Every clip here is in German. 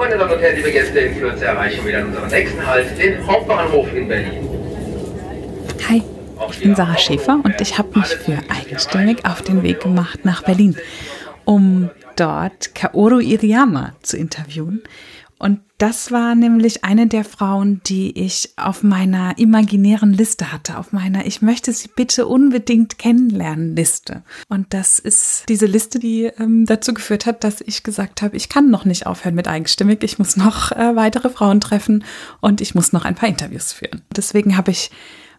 Meine Damen und Herren, liebe Gäste, in Kürze erreichen wir wieder unseren nächsten Halt, den Hauptbahnhof in Berlin. Hi, ich bin Sarah Schäfer und ich habe mich für eigenständig auf den Weg gemacht nach Berlin, um dort Kaoru Iriyama zu interviewen. Und das war nämlich eine der Frauen, die ich auf meiner imaginären Liste hatte, auf meiner Ich möchte sie bitte unbedingt kennenlernen Liste. Und das ist diese Liste, die ähm, dazu geführt hat, dass ich gesagt habe, ich kann noch nicht aufhören mit eigenstimmig, ich muss noch äh, weitere Frauen treffen und ich muss noch ein paar Interviews führen. Deswegen habe ich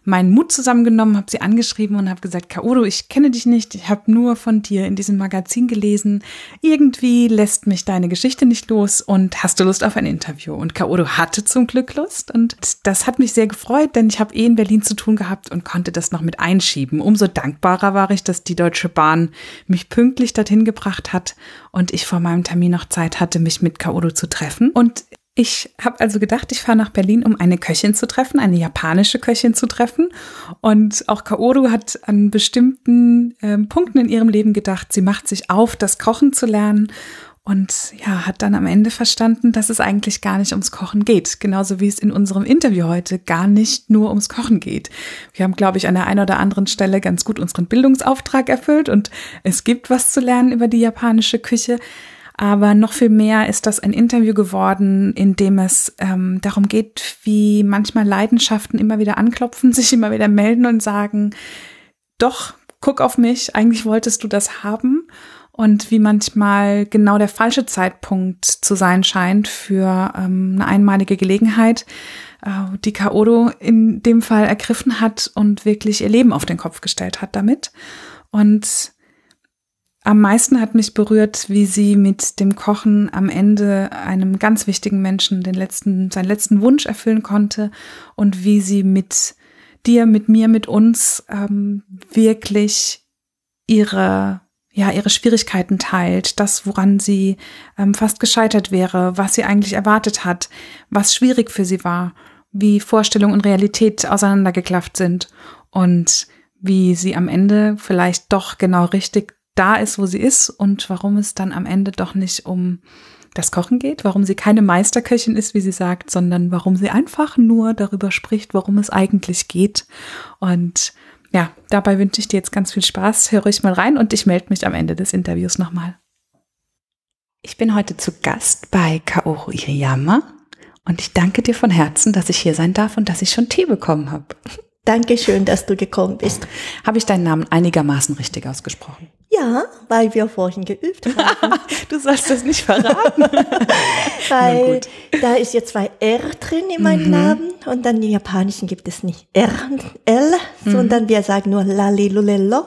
meinen Mut zusammengenommen, habe sie angeschrieben und habe gesagt, Kaoru, ich kenne dich nicht, ich habe nur von dir in diesem Magazin gelesen. Irgendwie lässt mich deine Geschichte nicht los und hast du Lust auf ein Interview? Und Kaoru hatte zum Glück Lust und das hat mich sehr gefreut, denn ich habe eh in Berlin zu tun gehabt und konnte das noch mit einschieben. Umso dankbarer war ich, dass die Deutsche Bahn mich pünktlich dorthin gebracht hat und ich vor meinem Termin noch Zeit hatte, mich mit Kaoru zu treffen. Und ich habe also gedacht, ich fahre nach Berlin, um eine Köchin zu treffen, eine japanische Köchin zu treffen. Und auch Kaoru hat an bestimmten äh, Punkten in ihrem Leben gedacht, sie macht sich auf, das Kochen zu lernen. Und ja, hat dann am Ende verstanden, dass es eigentlich gar nicht ums Kochen geht. Genauso wie es in unserem Interview heute gar nicht nur ums Kochen geht. Wir haben, glaube ich, an der einen oder anderen Stelle ganz gut unseren Bildungsauftrag erfüllt und es gibt was zu lernen über die japanische Küche. Aber noch viel mehr ist das ein Interview geworden, in dem es ähm, darum geht, wie manchmal Leidenschaften immer wieder anklopfen, sich immer wieder melden und sagen, doch, guck auf mich, eigentlich wolltest du das haben. Und wie manchmal genau der falsche Zeitpunkt zu sein scheint für ähm, eine einmalige Gelegenheit, äh, die Kaodo in dem Fall ergriffen hat und wirklich ihr Leben auf den Kopf gestellt hat damit. Und am meisten hat mich berührt, wie sie mit dem Kochen am Ende einem ganz wichtigen Menschen den letzten, seinen letzten Wunsch erfüllen konnte und wie sie mit dir, mit mir, mit uns ähm, wirklich ihre ja ihre Schwierigkeiten teilt, das woran sie ähm, fast gescheitert wäre, was sie eigentlich erwartet hat, was schwierig für sie war, wie Vorstellung und Realität auseinandergeklafft sind und wie sie am Ende vielleicht doch genau richtig da ist, wo sie ist und warum es dann am Ende doch nicht um das Kochen geht, warum sie keine Meisterköchin ist, wie sie sagt, sondern warum sie einfach nur darüber spricht, worum es eigentlich geht. Und ja, dabei wünsche ich dir jetzt ganz viel Spaß. Höre ich mal rein und ich melde mich am Ende des Interviews nochmal. Ich bin heute zu Gast bei Kaoru Iriyama und ich danke dir von Herzen, dass ich hier sein darf und dass ich schon Tee bekommen habe. Dankeschön, dass du gekommen bist. Habe ich deinen Namen einigermaßen richtig ausgesprochen? Ja, weil wir vorhin geübt haben. du sollst das nicht verraten. weil da ist ja zwei R drin in meinem mhm. Namen und dann im Japanischen gibt es nicht R und L, mhm. sondern wir sagen nur Lalilulello.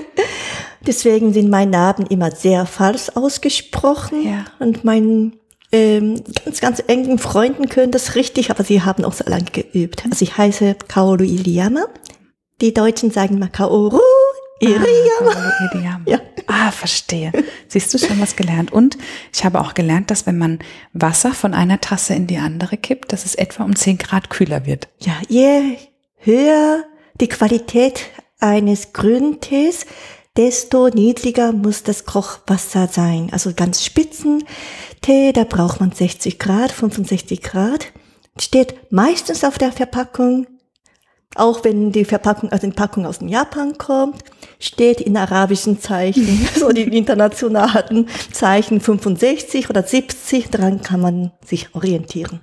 Deswegen sind meine Namen immer sehr falsch ausgesprochen ja. und mein ähm, ganz, ganz engen Freunden können das richtig, aber sie haben auch so lange geübt. Also ich heiße Kaoru Iliyama. Die Deutschen sagen mal Kaoru Iliyama. Ah, Iliyama. Ja. ah, verstehe. Siehst du schon was gelernt. Und ich habe auch gelernt, dass wenn man Wasser von einer Tasse in die andere kippt, dass es etwa um 10 Grad kühler wird. Ja, je höher die Qualität eines grünen Tees, desto niedriger muss das Kochwasser sein. Also ganz spitzen Tee, da braucht man 60 Grad, 65 Grad. Steht meistens auf der Verpackung, auch wenn die Verpackung, also die Packung aus dem Japan kommt, steht in arabischen Zeichen, so die internationalen Zeichen 65 oder 70, daran kann man sich orientieren.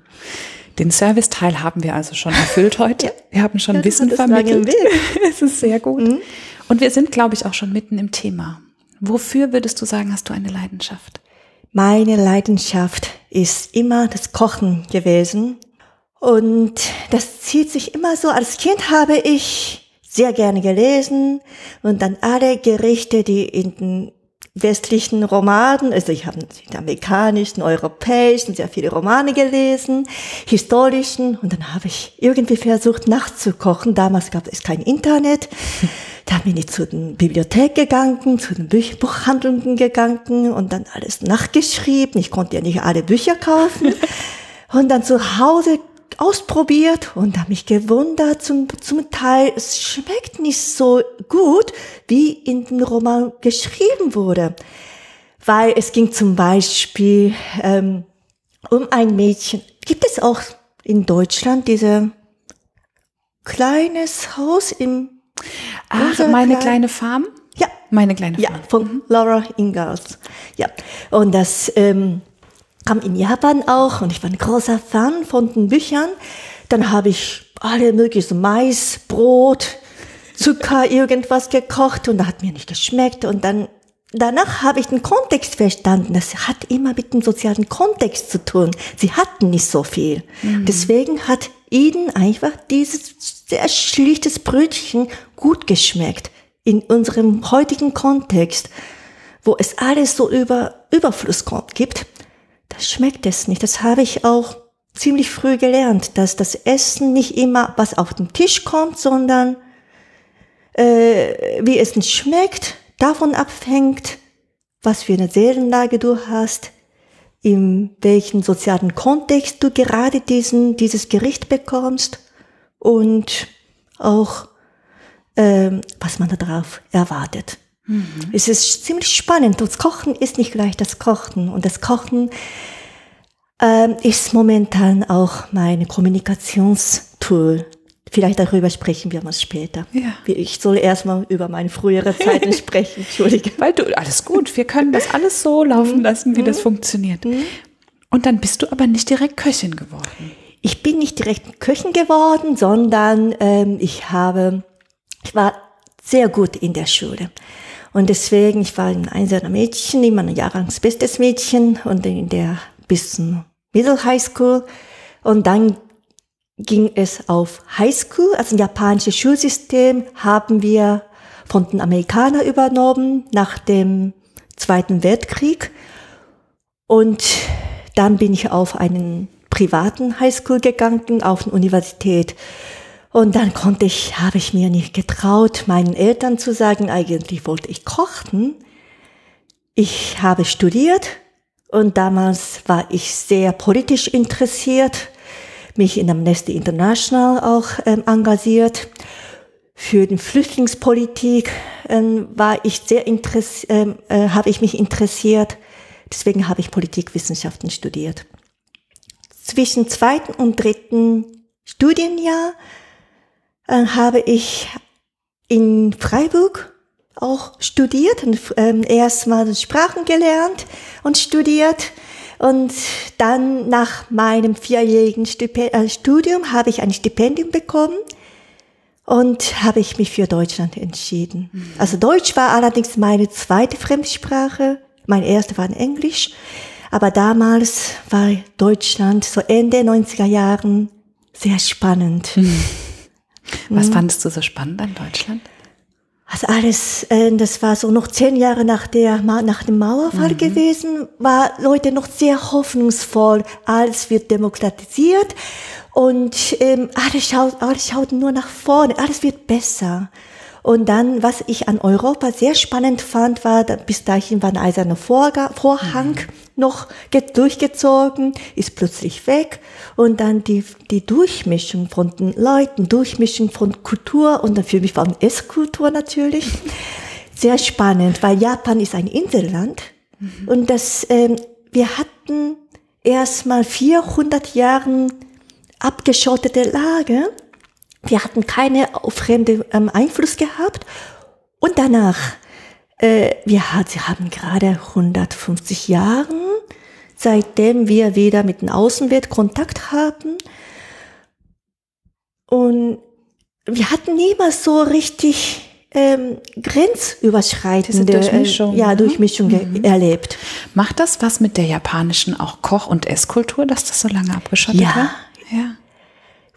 Den Serviceteil haben wir also schon erfüllt heute. Ja. Wir haben schon ja, Wissen vermittelt. es ist sehr gut. Mhm. Und wir sind, glaube ich, auch schon mitten im Thema. Wofür würdest du sagen, hast du eine Leidenschaft? Meine Leidenschaft ist immer das Kochen gewesen. Und das zieht sich immer so. Als Kind habe ich sehr gerne gelesen und dann alle Gerichte, die in den westlichen Romanen, also ich habe den amerikanischen, europäischen, sehr viele Romane gelesen, historischen und dann habe ich irgendwie versucht nachzukochen. Damals gab es kein Internet. Da bin ich zu den Bibliothek gegangen, zu den Buch Buchhandlungen gegangen und dann alles nachgeschrieben. Ich konnte ja nicht alle Bücher kaufen. und dann zu Hause ausprobiert und habe mich gewundert, zum, zum Teil, es schmeckt nicht so gut, wie in dem Roman geschrieben wurde. Weil es ging zum Beispiel ähm, um ein Mädchen. Gibt es auch in Deutschland diese kleines Haus im Ach, meine Klein- kleine Farm? ja Meine kleine ja Farm. von Laura Ingalls ja und das ähm, kam in Japan auch und ich war ein großer Fan von den Büchern. Dann habe ich alle möglichen Mais, Brot, Zucker, irgendwas gekocht und das hat mir nicht geschmeckt und dann Danach habe ich den Kontext verstanden. Das hat immer mit dem sozialen Kontext zu tun. Sie hatten nicht so viel. Deswegen hat ihnen einfach dieses sehr schlichtes Brötchen gut geschmeckt. In unserem heutigen Kontext, wo es alles so über Überfluss gibt, das schmeckt es nicht. Das habe ich auch ziemlich früh gelernt, dass das Essen nicht immer was auf den Tisch kommt, sondern äh, wie es nicht schmeckt, davon abhängt, was für eine Seelenlage du hast, in welchem sozialen Kontext du gerade diesen, dieses Gericht bekommst und auch, ähm, was man darauf erwartet. Es ist ziemlich spannend. Das Kochen ist nicht gleich das Kochen. Und das Kochen ähm, ist momentan auch mein Kommunikationstool. Vielleicht darüber sprechen wir mal später. Ja. Ich soll erstmal über meine frühere Zeiten sprechen. Entschuldige. Weil du, alles gut, wir können das alles so laufen lassen, wie das funktioniert. Und dann bist du aber nicht direkt Köchin geworden. Ich bin nicht direkt Köchin geworden, sondern ähm, ich habe, ich war sehr gut in der Schule. Und deswegen, ich war ein einzelner Mädchen, immer ein Jahrgangs bestes Mädchen und in der bis zum Middle High School. Und dann ging es auf High School, also ein japanisches Schulsystem, haben wir von den Amerikanern übernommen nach dem Zweiten Weltkrieg. Und dann bin ich auf einen privaten Highschool gegangen, auf eine Universität. Und dann konnte ich, habe ich mir nicht getraut, meinen Eltern zu sagen, eigentlich wollte ich kochen. Ich habe studiert und damals war ich sehr politisch interessiert, mich in Amnesty International auch ähm, engagiert. Für die Flüchtlingspolitik ähm, war ich sehr interess ähm, äh, habe ich mich interessiert. Deswegen habe ich Politikwissenschaften studiert. Zwischen zweiten und dritten Studienjahr äh, habe ich in Freiburg auch studiert und ähm, erstmal Sprachen gelernt und studiert. Und dann nach meinem vierjährigen äh, Studium habe ich ein Stipendium bekommen und habe ich mich für Deutschland entschieden. Also Deutsch war allerdings meine zweite Fremdsprache. Mein erster war in Englisch. Aber damals war Deutschland so Ende 90er Jahren sehr spannend. Was fandest du so spannend an Deutschland? Also alles, äh, das war so noch zehn Jahre nach der nach dem Mauerfall gewesen, war Leute noch sehr hoffnungsvoll. Alles wird demokratisiert und ähm, alles schaut, alles schaut nur nach vorne. Alles wird besser. Und dann, was ich an Europa sehr spannend fand, war, bis dahin war ein eiserner Vorhang noch ge- durchgezogen, ist plötzlich weg. Und dann die, die Durchmischung von den Leuten, Durchmischung von Kultur und dann für mich war Esskultur natürlich. Sehr spannend, weil Japan ist ein Inselland. Und das, ähm, wir hatten erst mal 400 Jahren abgeschottete Lage. Wir hatten keine fremde ähm, Einfluss gehabt. Und danach, äh, wir hat, sie haben gerade 150 Jahren, seitdem wir wieder mit der Außenwelt Kontakt haben. Und wir hatten niemals so richtig ähm, grenzüberschreitende Durchmischung, äh, ja, ne? Durchmischung ge- erlebt. Macht das was mit der japanischen auch Koch- und Esskultur, dass das so lange abgeschottet Ja. war? Ja.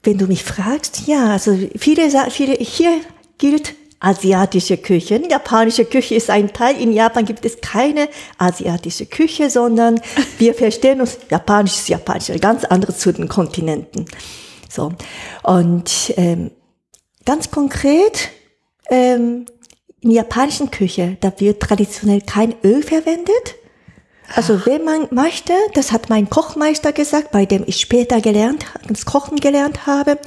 Wenn du mich fragst, ja, also viele, viele hier gilt asiatische Küche. Japanische Küche ist ein Teil. In Japan gibt es keine asiatische Küche, sondern wir verstehen uns, Japanisch ist Japanisch, ganz anderes zu den Kontinenten. So. Und ähm, ganz konkret, ähm, in japanischen Küche, da wird traditionell kein Öl verwendet. Also wenn man möchte, das hat mein Kochmeister gesagt, bei dem ich später gelernt, das Kochen gelernt habe,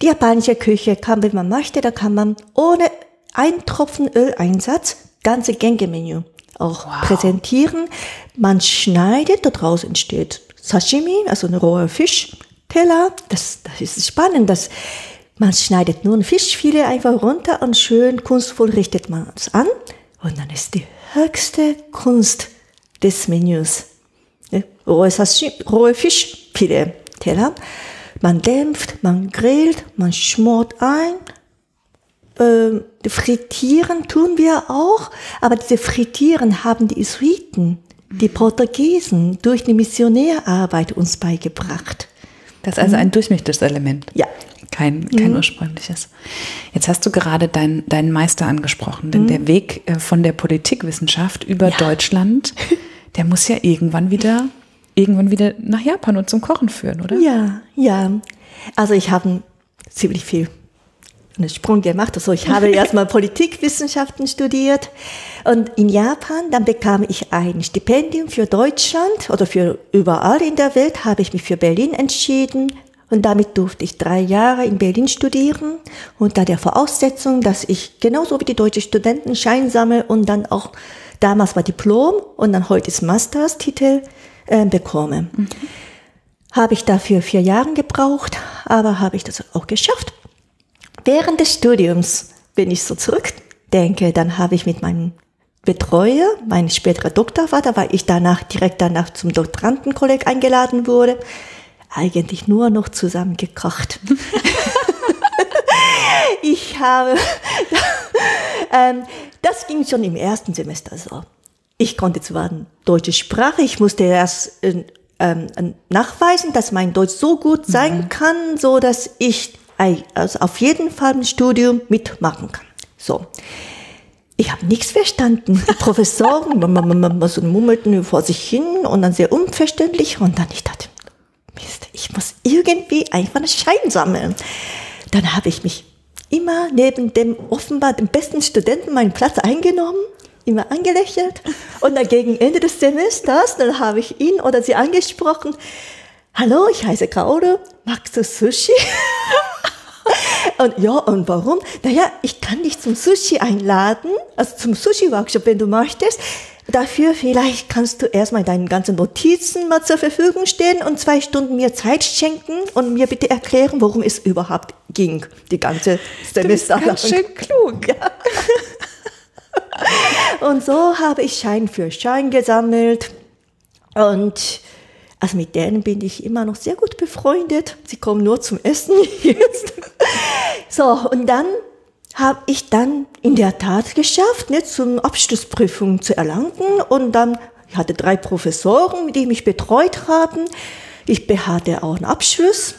die japanische Küche kann, wenn man möchte, da kann man ohne einen Tropfen Öleinsatz ganze Gänge-Menü auch präsentieren. Man schneidet, da draußen entsteht Sashimi, also ein roher Fischteller. Das, das ist spannend, dass man schneidet nur ein Fischfilet einfach runter und schön kunstvoll richtet man es an. Und dann ist die höchste Kunst des Menüs. Rohe, Sashimi, rohe Fischfilet-Teller. Man dämpft, man grillt, man schmort ein. Ähm, frittieren tun wir auch, aber diese Frittieren haben die Jesuiten, die Portugiesen durch die Missionärarbeit uns beigebracht. Das ist also ein durchmischtes Element. Ja. Kein, kein mhm. ursprüngliches. Jetzt hast du gerade dein, deinen Meister angesprochen, denn mhm. der Weg äh, von der Politikwissenschaft über ja. Deutschland, der muss ja irgendwann wieder, irgendwann wieder nach Japan und zum Kochen führen, oder? Ja, ja. Also ich habe ziemlich viel einen Sprung gemacht. Also ich habe erstmal Politikwissenschaften studiert und in Japan, dann bekam ich ein Stipendium für Deutschland oder für überall in der Welt, habe ich mich für Berlin entschieden und damit durfte ich drei Jahre in Berlin studieren unter der Voraussetzung, dass ich genauso wie die deutschen Studenten Schein sammle und dann auch damals war Diplom und dann heute ist Masters-Titel äh, bekomme. Mhm. Habe ich dafür vier Jahre gebraucht, aber habe ich das auch geschafft. Während des Studiums, wenn ich so zurückdenke, dann habe ich mit meinem Betreuer, mein späterer Doktorvater, weil ich danach direkt danach zum Doktorandenkolleg eingeladen wurde, eigentlich nur noch zusammen gekocht. ich habe, das ging schon im ersten Semester so. Ich konnte zwar eine deutsche Sprache, ich musste erst äh, ähm, nachweisen, dass mein Deutsch so gut sein mhm. kann, so dass ich also auf jeden Fall ein Studium mitmachen kann. So. Ich habe nichts verstanden. Die Professoren so mummelten vor sich hin und dann sehr unverständlich und dann ich dachte, Mist, ich muss irgendwie einfach einen Schein sammeln. Dann habe ich mich immer neben dem offenbar dem besten Studenten meinen Platz eingenommen, immer angelächelt und dann gegen Ende des Semesters, dann habe ich ihn oder sie angesprochen, Hallo, ich heiße Kaoru, magst du Sushi? und ja, und warum? Naja, ich kann dich zum Sushi einladen, also zum Sushi-Workshop, wenn du möchtest. Dafür vielleicht kannst du erstmal deine ganzen Notizen mal zur Verfügung stellen und zwei Stunden mir Zeit schenken und mir bitte erklären, worum es überhaupt ging, die ganze Semester lang. schön klug. Ja. und so habe ich Schein für Schein gesammelt und also mit denen bin ich immer noch sehr gut befreundet. Sie kommen nur zum Essen jetzt. so, und dann habe ich dann in der Tat geschafft, ne, zum Abschlussprüfung zu erlangen. Und dann, ich hatte drei Professoren, die mich betreut haben. Ich hatte auch einen Abschluss.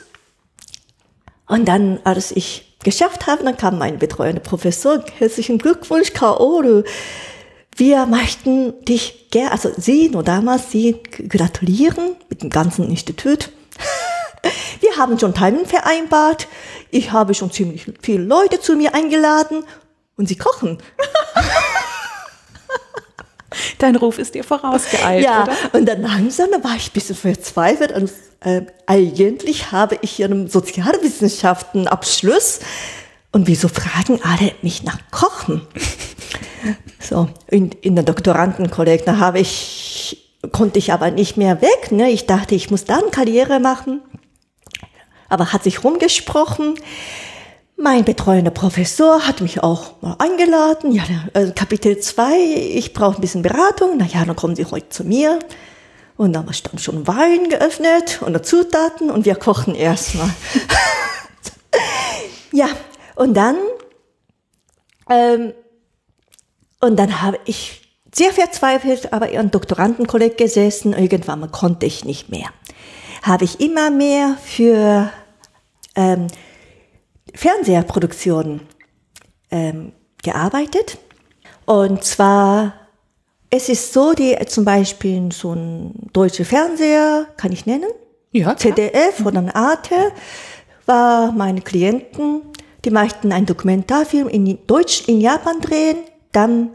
Und dann, als ich geschafft habe, dann kam mein betreuender Professor, herzlichen Glückwunsch, Kaoru. Wir möchten dich gerne, also Sie, nur damals, Sie gratulieren mit dem ganzen Institut. Wir haben schon Timing vereinbart. Ich habe schon ziemlich viele Leute zu mir eingeladen und sie kochen. Dein Ruf ist dir vorausgeeilt, ja, oder? und dann langsam da war ich ein bisschen verzweifelt und äh, eigentlich habe ich hier einen Sozialwissenschaften Abschluss und wieso fragen alle mich nach Kochen? so, in, in der Doktorandenkolleg, da habe ich, konnte ich aber nicht mehr weg, ne? Ich dachte, ich muss dann Karriere machen aber hat sich rumgesprochen. Mein betreuender Professor hat mich auch mal eingeladen. Ja, also Kapitel 2, ich brauche ein bisschen Beratung. Na ja, dann kommen Sie heute zu mir. Und dann stand schon Wein geöffnet und Zutaten und wir kochen erstmal. ja, und dann, ähm, und dann habe ich sehr verzweifelt, aber ihren Doktorandenkolleg gesessen. Irgendwann konnte ich nicht mehr habe ich immer mehr für ähm, Fernsehproduktionen ähm, gearbeitet. Und zwar, es ist so, die zum Beispiel so ein deutscher Fernseher, kann ich nennen, ja, ZDF mhm. oder ein Arte, war meine Klienten, die möchten einen Dokumentarfilm in Deutsch, in Japan drehen, dann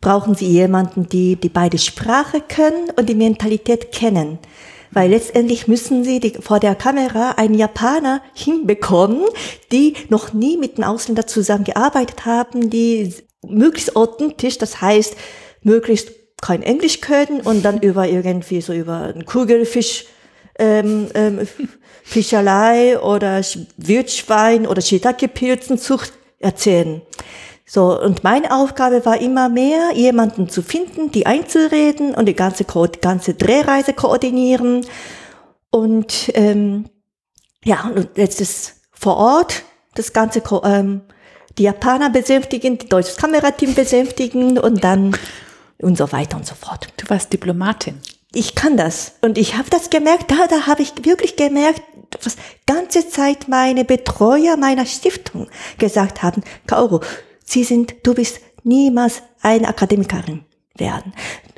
brauchen sie jemanden, die, die beide Sprache können und die Mentalität kennen weil letztendlich müssen sie die, vor der Kamera einen Japaner hinbekommen, die noch nie mit einem Ausländer zusammengearbeitet haben, die möglichst authentisch, das heißt, möglichst kein Englisch können und dann über irgendwie so über einen Kugelfisch ähm, ähm, Fischerei oder Wildschwein oder Shiitake-Pilzenzucht erzählen. So, und meine Aufgabe war immer mehr, jemanden zu finden, die einzureden und die ganze, ganze Drehreise koordinieren. Und ähm, ja, und jetzt ist vor Ort das Ganze ähm, die Japaner besänftigen, die deutsches Kamerateam besänftigen und dann und so weiter und so fort. Du warst Diplomatin. Ich kann das. Und ich habe das gemerkt, da, da habe ich wirklich gemerkt, was ganze Zeit meine Betreuer meiner Stiftung gesagt haben, Kaoru, Sie sind, du bist niemals eine Akademikerin werden.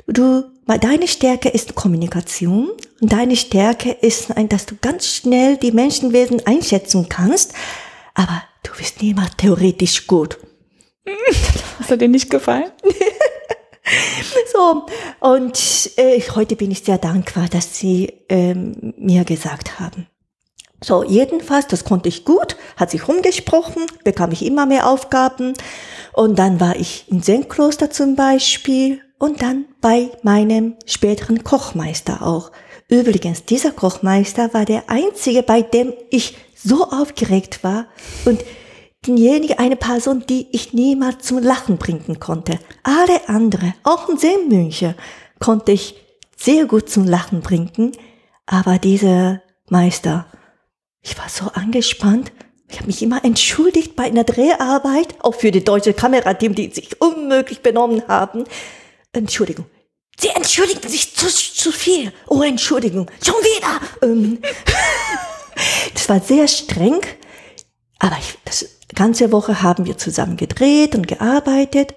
Du, deine Stärke ist Kommunikation und deine Stärke ist, dass du ganz schnell die Menschenwesen einschätzen kannst, aber du bist niemals theoretisch gut. Hast du dir nicht gefallen? so, und äh, heute bin ich sehr dankbar, dass Sie ähm, mir gesagt haben. So, jedenfalls, das konnte ich gut, hat sich rumgesprochen, bekam ich immer mehr Aufgaben. Und dann war ich im Zen-Kloster zum Beispiel und dann bei meinem späteren Kochmeister auch. Übrigens, dieser Kochmeister war der einzige, bei dem ich so aufgeregt war und diejenige eine Person, die ich niemals zum Lachen bringen konnte. Alle andere, auch ein Zen-Mönche, konnte ich sehr gut zum Lachen bringen, aber dieser Meister, ich war so angespannt. Ich habe mich immer entschuldigt bei einer Dreharbeit, auch für die deutsche Kamerateam, die sich unmöglich benommen haben. Entschuldigung. Sie entschuldigen sich zu, zu viel. Oh, Entschuldigung. Schon wieder. Ähm. Das war sehr streng. Aber ich, das ganze Woche haben wir zusammen gedreht und gearbeitet.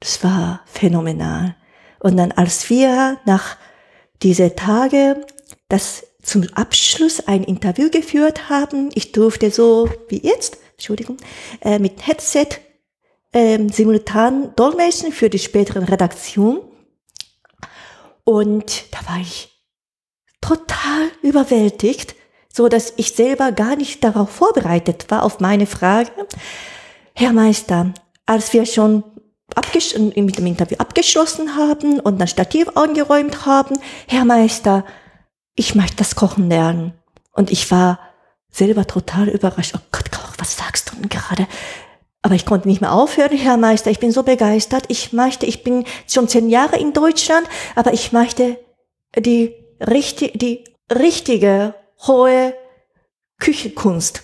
Das war phänomenal. Und dann, als wir nach diese Tage das zum Abschluss ein Interview geführt haben. Ich durfte so wie jetzt, Entschuldigung, äh, mit Headset äh, simultan dolmetschen für die späteren Redaktion. Und da war ich total überwältigt, so dass ich selber gar nicht darauf vorbereitet war auf meine Frage. Herr Meister, als wir schon mit dem Interview abgeschlossen haben und das Stativ angeräumt haben, Herr Meister, ich möchte das Kochen lernen. Und ich war selber total überrascht. Oh Gott, was sagst du denn gerade? Aber ich konnte nicht mehr aufhören, Herr Meister. Ich bin so begeistert. Ich möchte, ich bin schon zehn Jahre in Deutschland, aber ich möchte die, richtig, die richtige, hohe Küchenkunst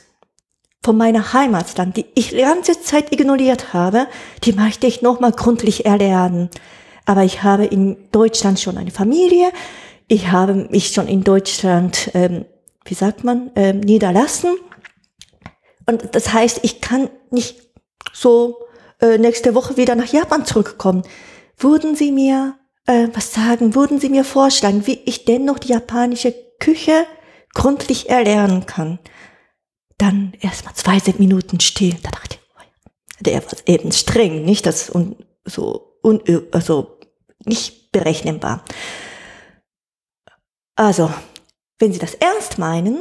von meiner Heimatland, die ich die ganze Zeit ignoriert habe, die möchte ich nochmal gründlich erlernen. Aber ich habe in Deutschland schon eine Familie, ich habe mich schon in Deutschland, ähm, wie sagt man, ähm, niederlassen. Und das heißt, ich kann nicht so äh, nächste Woche wieder nach Japan zurückkommen. Würden Sie mir äh, was sagen? Würden Sie mir vorschlagen, wie ich dennoch die japanische Küche gründlich erlernen kann? Dann erstmal zwei Minuten still. Da dachte ich, oh der war eben streng, nicht das und so un, also nicht berechenbar. Also, wenn Sie das ernst meinen,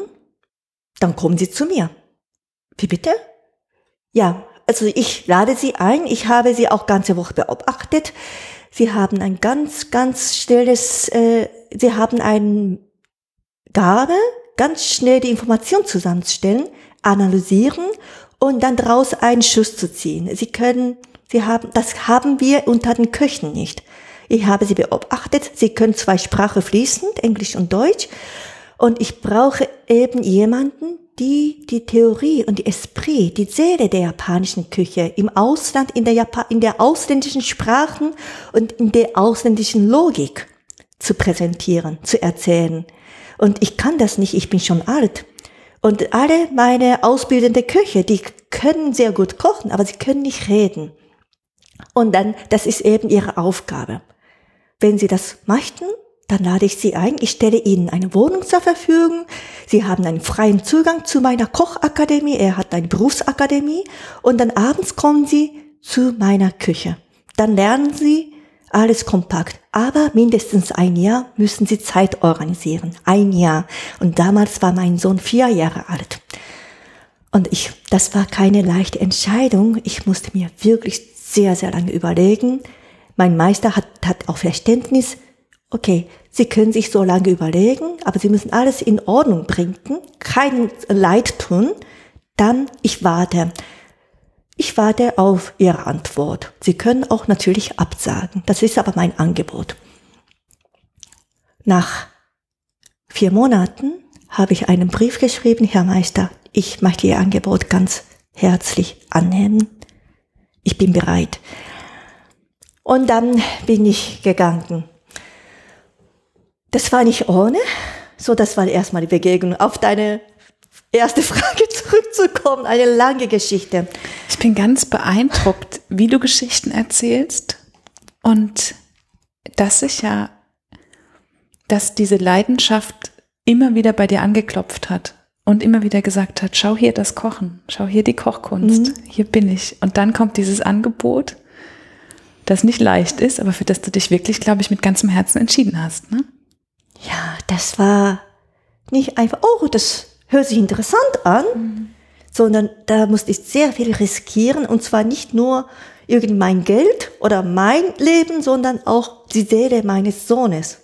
dann kommen Sie zu mir. Wie bitte? Ja, also ich lade Sie ein. Ich habe Sie auch ganze Woche beobachtet. Sie haben ein ganz, ganz schnelles, äh, Sie haben eine Gabe, ganz schnell die Information zusammenstellen, analysieren und dann daraus einen Schuss zu ziehen. Sie können, Sie haben, das haben wir unter den Köchen nicht. Ich habe sie beobachtet. Sie können zwei Sprachen fließend, Englisch und Deutsch. Und ich brauche eben jemanden, die die Theorie und die Esprit, die Seele der japanischen Küche im Ausland, in der, Japan in der ausländischen Sprachen und in der ausländischen Logik zu präsentieren, zu erzählen. Und ich kann das nicht, ich bin schon alt. Und alle meine ausbildende Köche, die können sehr gut kochen, aber sie können nicht reden. Und dann, das ist eben ihre Aufgabe. Wenn Sie das möchten, dann lade ich Sie ein. Ich stelle Ihnen eine Wohnung zur Verfügung. Sie haben einen freien Zugang zu meiner Kochakademie. Er hat eine Berufsakademie. Und dann abends kommen Sie zu meiner Küche. Dann lernen Sie alles kompakt. Aber mindestens ein Jahr müssen Sie Zeit organisieren. Ein Jahr. Und damals war mein Sohn vier Jahre alt. Und ich, das war keine leichte Entscheidung. Ich musste mir wirklich sehr, sehr lange überlegen. Mein Meister hat, hat auch Verständnis okay, Sie können sich so lange überlegen, aber Sie müssen alles in Ordnung bringen, kein Leid tun, dann ich warte. Ich warte auf Ihre Antwort. Sie können auch natürlich absagen. Das ist aber mein Angebot. Nach vier Monaten habe ich einen Brief geschrieben, Herr Meister, ich möchte Ihr Angebot ganz herzlich annehmen. Ich bin bereit. Und dann bin ich gegangen. Das war nicht ohne, so das war erstmal die Begegnung. Auf deine erste Frage zurückzukommen, eine lange Geschichte. Ich bin ganz beeindruckt, wie du Geschichten erzählst und dass sich ja, dass diese Leidenschaft immer wieder bei dir angeklopft hat und immer wieder gesagt hat, schau hier das Kochen, schau hier die Kochkunst, mhm. hier bin ich. Und dann kommt dieses Angebot, das nicht leicht ist, aber für das du dich wirklich, glaube ich, mit ganzem Herzen entschieden hast. Ne? Ja, das war nicht einfach, oh, das hört sich interessant an, mhm. sondern da musste ich sehr viel riskieren und zwar nicht nur irgendwie mein Geld oder mein Leben, sondern auch die Seele meines Sohnes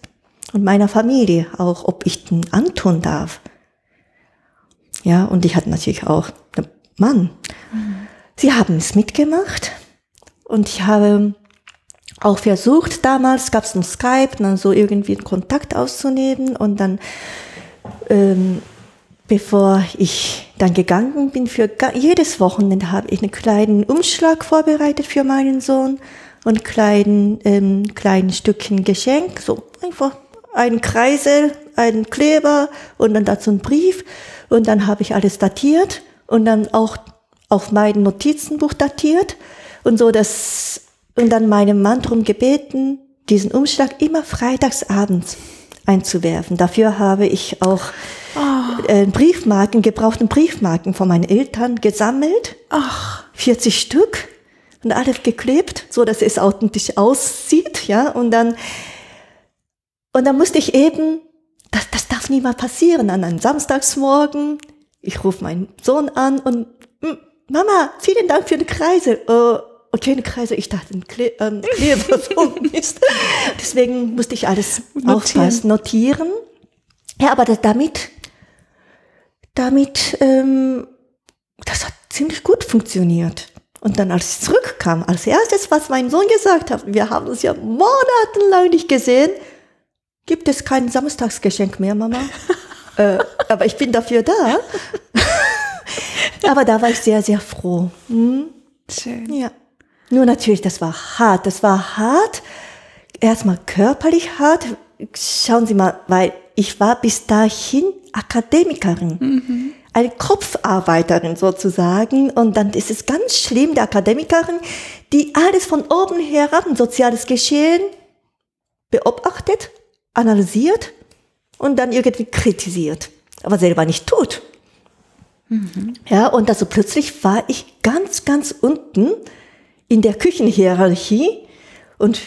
und meiner Familie, auch ob ich den antun darf. Ja, und ich hatte natürlich auch einen Mann. Mhm. Sie haben es mitgemacht und ich habe auch versucht, damals gab es noch Skype, dann so irgendwie einen Kontakt auszunehmen und dann, ähm, bevor ich dann gegangen bin, für jedes Wochenende habe ich einen kleinen Umschlag vorbereitet für meinen Sohn und kleinen, ähm, kleinen Stückchen Geschenk, so einfach ein Kreisel, einen Kleber und dann dazu ein Brief und dann habe ich alles datiert und dann auch auf mein Notizenbuch datiert und so das und dann meinem Mann darum gebeten, diesen Umschlag immer freitagsabends einzuwerfen. Dafür habe ich auch oh. Briefmarken, gebrauchten Briefmarken von meinen Eltern gesammelt. Ach. 40 Stück und alles geklebt, so dass es authentisch aussieht, ja. Und dann, und dann musste ich eben, das, das darf nie mal passieren, an einem Samstagsmorgen. Ich rufe meinen Sohn an und Mama, vielen Dank für die Kreise. Uh, okay, eine Kreise, ich dachte, ein Kle ähm, Kleber, so Mist. Deswegen musste ich alles notieren. aufpassen, notieren. Ja, aber das, damit, damit, ähm, das hat ziemlich gut funktioniert. Und dann, als ich zurückkam, als erstes, was mein Sohn gesagt hat, wir haben uns ja monatelang nicht gesehen, gibt es kein Samstagsgeschenk mehr, Mama. äh, aber ich bin dafür da. aber da war ich sehr, sehr froh. Hm? Schön. Ja. Nur natürlich, das war hart. Das war hart. Erstmal körperlich hart. Schauen Sie mal, weil ich war bis dahin Akademikerin. Mhm. Eine Kopfarbeiterin sozusagen. Und dann ist es ganz schlimm, die Akademikerin, die alles von oben herab, ein soziales Geschehen beobachtet, analysiert und dann irgendwie kritisiert. Aber selber nicht tut. Mhm. Ja, und also plötzlich war ich ganz, ganz unten in der Küchenhierarchie und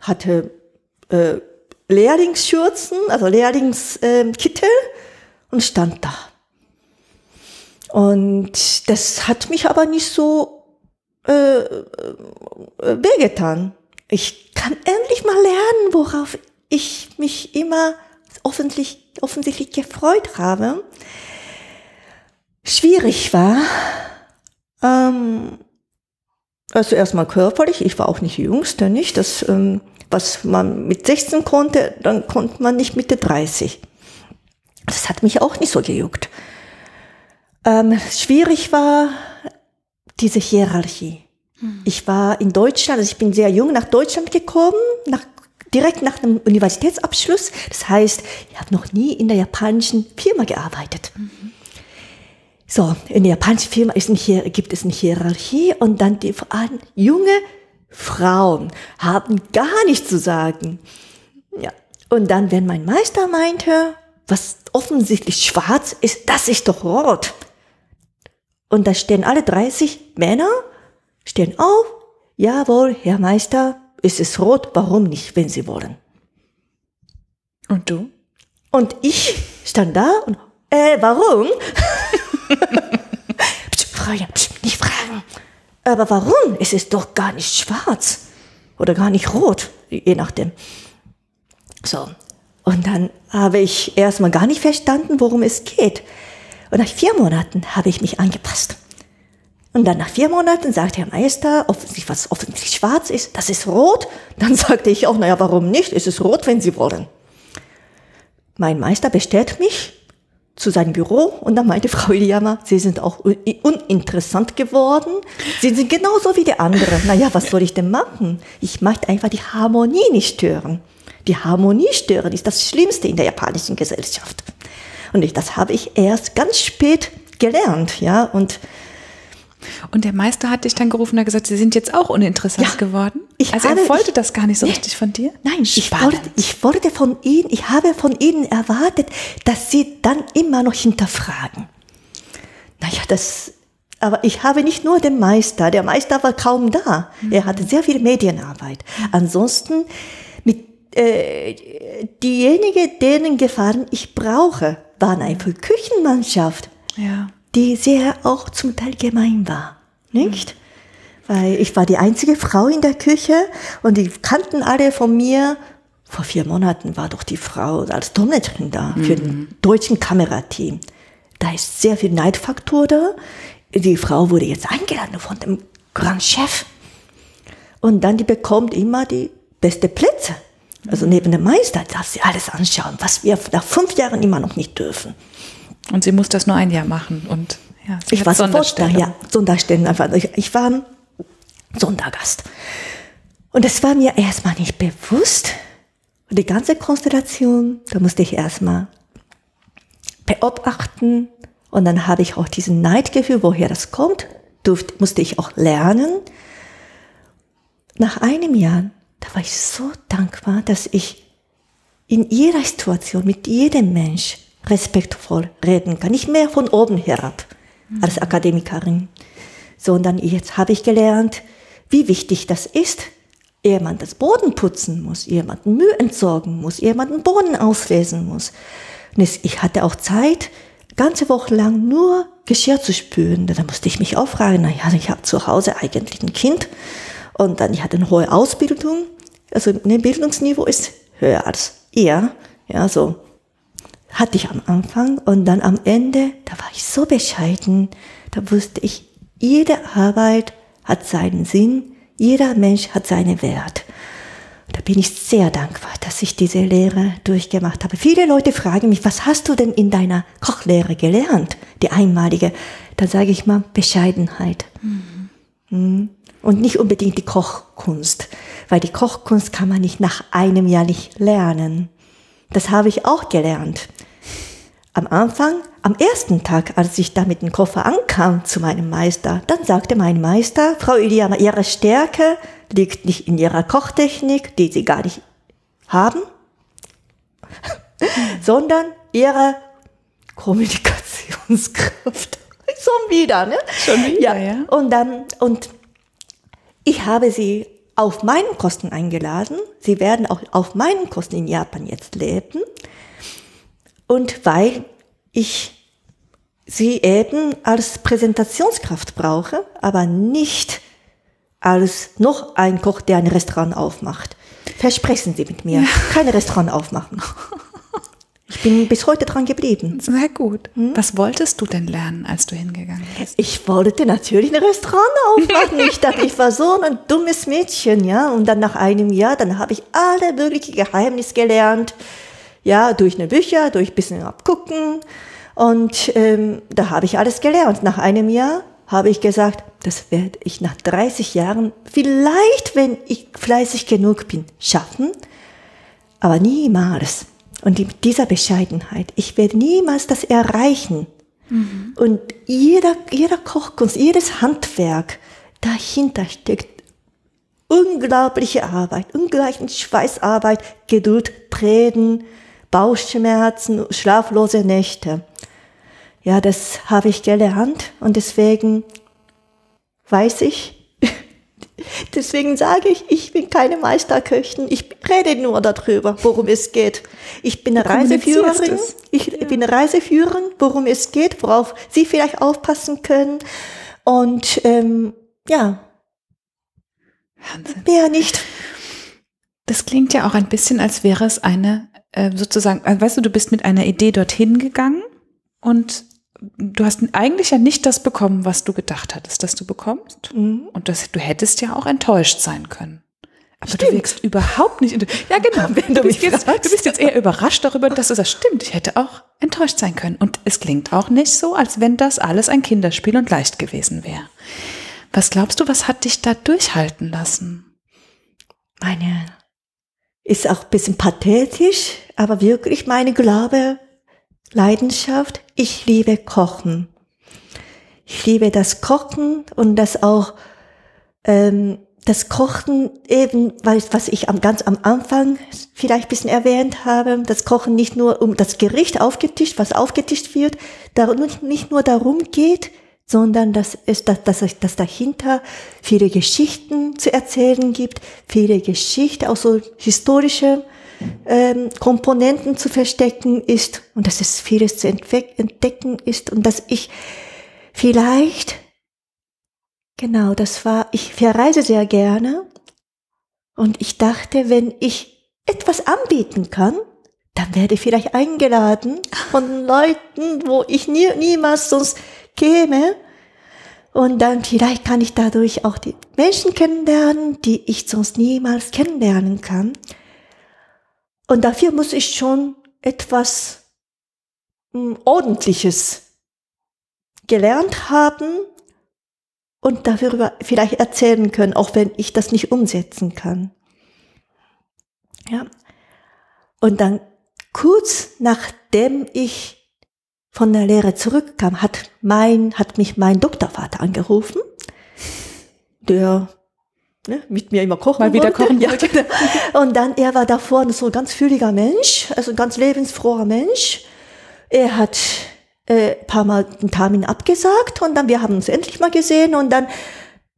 hatte äh, Lehrlingsschürzen, also Lehrlingskittel äh, und stand da. Und das hat mich aber nicht so äh, äh, wehgetan. Ich kann endlich mal lernen, worauf ich mich immer offensichtlich, offensichtlich gefreut habe. Schwierig war, ähm, also erstmal körperlich, ich war auch nicht die Jüngste, nicht? Das, ähm, was man mit 16 konnte, dann konnte man nicht mit der 30. Das hat mich auch nicht so gejuckt. Ähm, schwierig war diese Hierarchie. Hm. Ich war in Deutschland, also ich bin sehr jung nach Deutschland gekommen, nach, direkt nach einem Universitätsabschluss. Das heißt, ich habe noch nie in der japanischen Firma gearbeitet. Mhm. So, in der japanischen Firma ist ein, hier, gibt es eine Hierarchie und dann die vor allem junge Frauen haben gar nichts zu sagen. Ja. Und dann, wenn mein Meister meinte, was offensichtlich schwarz ist, das ist doch rot. Und da stehen alle 30 Männer, stehen auf, jawohl, Herr Meister, ist es rot, warum nicht, wenn Sie wollen. Und du? Und ich stand da und, äh, warum? Fräulein, nicht fragen. Aber warum? Es ist doch gar nicht schwarz. Oder gar nicht rot, je nachdem. So. Und dann habe ich erstmal gar nicht verstanden, worum es geht. Und nach vier Monaten habe ich mich angepasst. Und dann nach vier Monaten sagt Herr Meister, offensichtlich, was offensichtlich schwarz ist, das ist rot. Dann sagte ich auch, naja, warum nicht? Es ist rot, wenn Sie wollen. Mein Meister bestellt mich zu seinem Büro und dann meinte Frau Iliama, Sie sind auch uninteressant geworden. Sie sind genauso wie die anderen. Naja, was soll ich denn machen? Ich möchte einfach die Harmonie nicht stören. Die Harmonie stören ist das Schlimmste in der japanischen Gesellschaft. Und ich, das habe ich erst ganz spät gelernt, ja, und und der Meister hat dich dann gerufen und hat gesagt, Sie sind jetzt auch uninteressant ja, geworden. Ich also habe, er wollte ich, das gar nicht so nee, richtig von dir? Nein, ich wollte, ich wollte von Ihnen, ich habe von Ihnen erwartet, dass Sie dann immer noch hinterfragen. Naja, das, aber ich habe nicht nur den Meister, der Meister war kaum da. Mhm. Er hatte sehr viel Medienarbeit. Mhm. Ansonsten, mit, äh, diejenigen, denen gefallen ich brauche, waren einfach Küchenmannschaft. Ja die sehr auch zum Teil gemein war, nicht? Mhm. Weil ich war die einzige Frau in der Küche und die kannten alle von mir. Vor vier Monaten war doch die Frau als Dolmetscherin da mhm. für den deutschen Kamerateam. Da ist sehr viel Neidfaktor da. Die Frau wurde jetzt eingeladen von dem Grand Chef. Und dann die bekommt immer die beste Plätze. Also neben dem Meister darf sie alles anschauen, was wir nach fünf Jahren immer noch nicht dürfen. Und sie muss das nur ein Jahr machen. Und ja, sie ich war sofort da, ja, Sonderstellen einfach. Ich, ich war Sondergast. Und es war mir erstmal nicht bewusst. Und die ganze Konstellation, da musste ich erstmal beobachten. Und dann habe ich auch diesen Neidgefühl, woher das kommt, durfte, musste ich auch lernen. Nach einem Jahr, da war ich so dankbar, dass ich in jeder Situation mit jedem Mensch respektvoll reden kann. Nicht mehr von oben herab als Akademikerin, sondern jetzt habe ich gelernt, wie wichtig das ist, jemand das Boden putzen muss, jemanden Müll entsorgen muss, jemanden Boden auslesen muss. Ich hatte auch Zeit, ganze Woche lang nur Geschirr zu spülen. Da musste ich mich auch fragen, na ja, ich habe zu Hause eigentlich ein Kind und dann ich hatte eine hohe Ausbildung, also mein Bildungsniveau ist höher als ihr, ja, so hatte ich am Anfang und dann am Ende, da war ich so bescheiden, da wusste ich, jede Arbeit hat seinen Sinn, jeder Mensch hat seinen Wert. Da bin ich sehr dankbar, dass ich diese Lehre durchgemacht habe. Viele Leute fragen mich, was hast du denn in deiner Kochlehre gelernt, die einmalige? Da sage ich mal Bescheidenheit. Mhm. Und nicht unbedingt die Kochkunst, weil die Kochkunst kann man nicht nach einem Jahr nicht lernen. Das habe ich auch gelernt. Am Anfang, am ersten Tag, als ich da mit dem Koffer ankam zu meinem Meister, dann sagte mein Meister, Frau Iliama, Ihre Stärke liegt nicht in Ihrer Kochtechnik, die Sie gar nicht haben, sondern Ihre Kommunikationskraft. Schon wieder, ne? Schon wieder, ja. ja. Und dann, und ich habe Sie auf meinen Kosten eingeladen. Sie werden auch auf meinen Kosten in Japan jetzt leben. Und weil ich sie eben als Präsentationskraft brauche, aber nicht als noch ein Koch, der ein Restaurant aufmacht. Versprechen Sie mit mir, ja. kein Restaurant aufmachen. Ich bin bis heute dran geblieben. Sehr gut. Hm? Was wolltest du denn lernen, als du hingegangen bist? Ich wollte natürlich ein Restaurant aufmachen. ich dachte, ich war so ein dummes Mädchen, ja. Und dann nach einem Jahr, dann habe ich alle möglichen Geheimnisse gelernt ja, durch eine Bücher, durch ein bisschen abgucken. Und ähm, da habe ich alles gelernt. Nach einem Jahr habe ich gesagt, das werde ich nach 30 Jahren vielleicht, wenn ich fleißig genug bin, schaffen, aber niemals. Und mit dieser Bescheidenheit, ich werde niemals das erreichen. Mhm. Und jeder, jeder Kochkunst, jedes Handwerk, dahinter steckt unglaubliche Arbeit, unglaubliche Schweißarbeit, Geduld, Tränen, Bauchschmerzen, schlaflose Nächte. Ja, das habe ich gelernt und deswegen weiß ich, deswegen sage ich, ich bin keine Meisterköchin. Ich rede nur darüber, worum es geht. Ich bin eine Reiseführerin. Ich ja. bin eine Reiseführerin, worum es geht, worauf Sie vielleicht aufpassen können. Und ähm, ja, Wahnsinn. mehr nicht. Das klingt ja auch ein bisschen, als wäre es eine, äh, sozusagen, äh, weißt du, du bist mit einer Idee dorthin gegangen und du hast eigentlich ja nicht das bekommen, was du gedacht hattest, dass du bekommst. Mhm. Und das, du hättest ja auch enttäuscht sein können. Aber stimmt. du wirkst überhaupt nicht. Ja, genau. Du bist, jetzt, du bist jetzt eher überrascht darüber, dass du das stimmt. Ich hätte auch enttäuscht sein können. Und es klingt auch nicht so, als wenn das alles ein Kinderspiel und leicht gewesen wäre. Was glaubst du, was hat dich da durchhalten lassen? Meine, ist auch ein bisschen pathetisch, aber wirklich meine Glaube, Leidenschaft. Ich liebe Kochen. Ich liebe das Kochen und das auch, ähm, das Kochen eben, was ich am, ganz am Anfang vielleicht bisschen erwähnt habe, das Kochen nicht nur um das Gericht aufgetischt, was aufgetischt wird, darum, nicht nur darum geht, sondern dass es, dass, dass, dass dahinter viele Geschichten zu erzählen gibt, viele Geschichten, auch so historische ähm, Komponenten zu verstecken ist und dass es vieles zu entdecken ist und dass ich vielleicht, genau, das war, ich verreise sehr gerne und ich dachte, wenn ich etwas anbieten kann, dann werde ich vielleicht eingeladen von Leuten, wo ich nie, niemals sonst käme. Und dann vielleicht kann ich dadurch auch die Menschen kennenlernen, die ich sonst niemals kennenlernen kann. Und dafür muss ich schon etwas hm, Ordentliches gelernt haben und darüber vielleicht erzählen können, auch wenn ich das nicht umsetzen kann. Ja. Und dann kurz nachdem ich von der Lehre zurückkam, hat mein, hat mich mein Doktorvater angerufen, der ne, mit mir immer kochen Mal wieder wollte. kochen wollte. Ja, genau. Und dann, er war davor so ein ganz fühliger Mensch, also ein ganz lebensfroher Mensch. Er hat äh, paar Mal einen Termin abgesagt und dann, wir haben uns endlich mal gesehen und dann,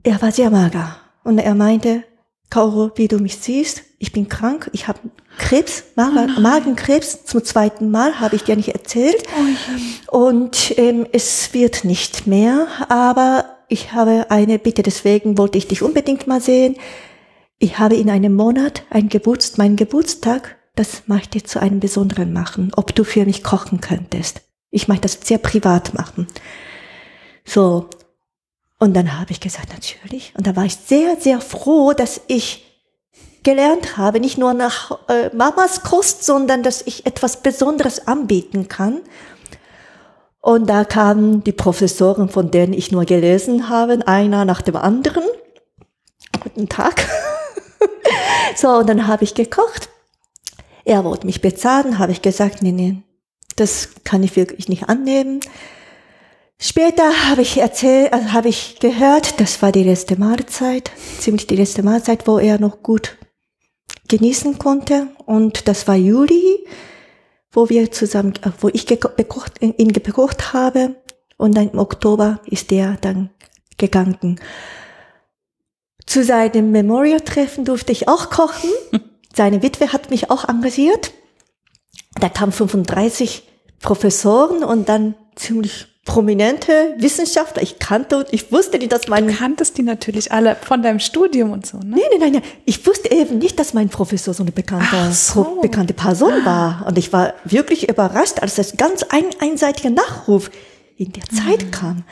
er war sehr mager. Und er meinte, Kauro, wie du mich siehst, ich bin krank, ich habe Krebs, Magen, oh Magenkrebs, zum zweiten Mal, habe ich dir nicht erzählt. Oh und ähm, es wird nicht mehr, aber ich habe eine Bitte, deswegen wollte ich dich unbedingt mal sehen. Ich habe in einem Monat ein Geburtstag, meinen Geburtstag, das möchte ich zu einem besonderen machen, ob du für mich kochen könntest. Ich möchte das sehr privat machen. So. Und dann habe ich gesagt, natürlich. Und da war ich sehr, sehr froh, dass ich gelernt habe, nicht nur nach äh, Mamas Kost, sondern dass ich etwas Besonderes anbieten kann. Und da kamen die Professoren, von denen ich nur gelesen habe, einer nach dem anderen. Guten Tag. so, und dann habe ich gekocht. Er wollte mich bezahlen, habe ich gesagt, nee, nee, das kann ich wirklich nicht annehmen. Später habe ich erzählt, also habe ich gehört, das war die letzte Mahlzeit, ziemlich die letzte Mahlzeit, wo er noch gut genießen konnte. Und das war Juli wo wir zusammen, äh, wo ich gekocht, ihn gekocht habe. Und dann im Oktober ist der dann gegangen. Zu seinem Memorial-Treffen durfte ich auch kochen. Seine Witwe hat mich auch engagiert. Da kamen 35 Professoren und dann ziemlich prominente Wissenschaftler. Ich kannte und ich wusste nicht, dass mein... Du kanntest die natürlich alle von deinem Studium und so, ne? Nein, nein, nein, nein. Ich wusste eben nicht, dass mein Professor so eine bekannte, so. bekannte Person ah. war. Und ich war wirklich überrascht, als das ganz ein, einseitiger Nachruf in der Zeit mhm. kam.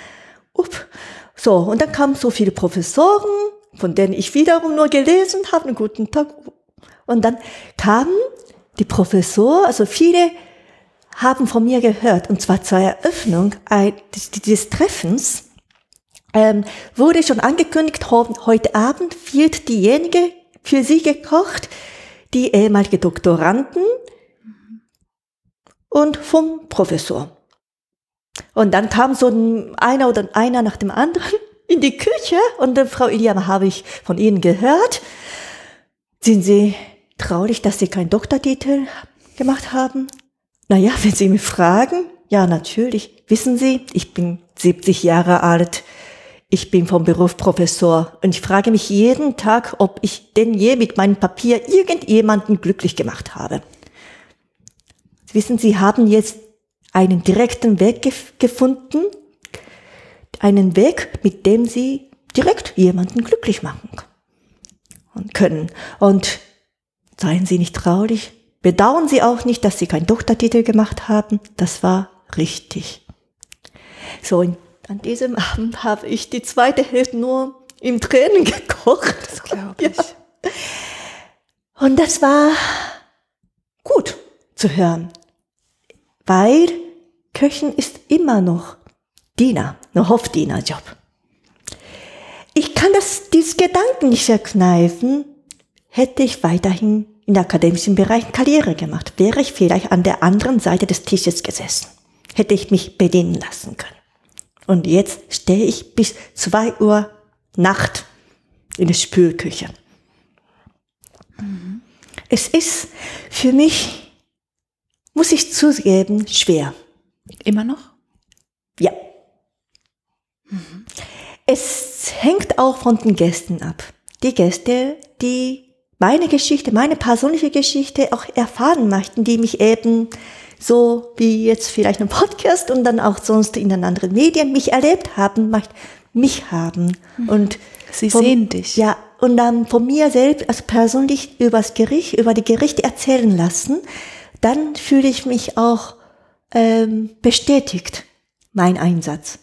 Upp. So, und dann kamen so viele Professoren, von denen ich wiederum nur gelesen habe, einen guten Tag. Und dann kamen die Professoren, also viele haben von mir gehört, und zwar zur Eröffnung des Treffens, ähm, wurde schon angekündigt, heute Abend wird diejenige für sie gekocht, die ehemalige Doktoranden und vom Professor. Und dann kam so ein, einer oder einer nach dem anderen in die Küche und äh, Frau Iliam habe ich von Ihnen gehört. Sind Sie traurig, dass Sie keinen Doktortitel gemacht haben? Naja, wenn Sie mich fragen, ja, natürlich. Wissen Sie, ich bin 70 Jahre alt. Ich bin vom Beruf Professor und ich frage mich jeden Tag, ob ich denn je mit meinem Papier irgendjemanden glücklich gemacht habe. Wissen Sie, haben jetzt einen direkten Weg gef gefunden, einen Weg, mit dem Sie direkt jemanden glücklich machen können. Und Seien Sie nicht traurig. Bedauern Sie auch nicht, dass Sie keinen Doktortitel gemacht haben. Das war richtig. So, an diesem Abend habe ich die zweite Hälfte nur im Training gekocht. Das glaube ich. Ja. Und das war gut zu hören, weil Köchen ist immer noch Diener, ein Hofdienerjob. Ich kann das, dieses Gedanken nicht verkneifen, hätte ich weiterhin in akademischen Bereich Karriere gemacht, wäre ich vielleicht an der anderen Seite des Tisches gesessen, hätte ich mich bedienen lassen können. Und jetzt stehe ich bis zwei Uhr Nacht in der Spülküche. Mhm. Es ist für mich, muss ich zugeben, schwer. Immer noch? Ja. Mhm. Es hängt auch von den Gästen ab. Die Gäste, die meine Geschichte, meine persönliche Geschichte auch erfahren möchten, die mich eben so wie jetzt vielleicht im Podcast und dann auch sonst in den anderen Medien mich erlebt haben, mich haben. Mhm. Und Sie von, sehen dich. Ja, und dann von mir selbst als persönlich übers Gericht, über die Gerichte erzählen lassen, dann fühle ich mich auch ähm, bestätigt, mein Einsatz.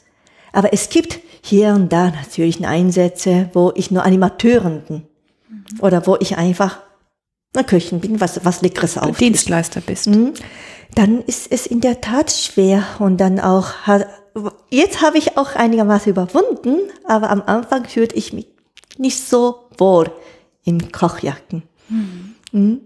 Aber es gibt hier und da natürlich Einsätze, wo ich nur Animateurin bin. Mhm. Oder wo ich einfach eine Köchin bin, was, was Leckeres auf. Dienstleister bist. Mhm. Dann ist es in der Tat schwer und dann auch, jetzt habe ich auch einigermaßen überwunden, aber am Anfang fühlte ich mich nicht so wohl in Kochjacken. Mhm.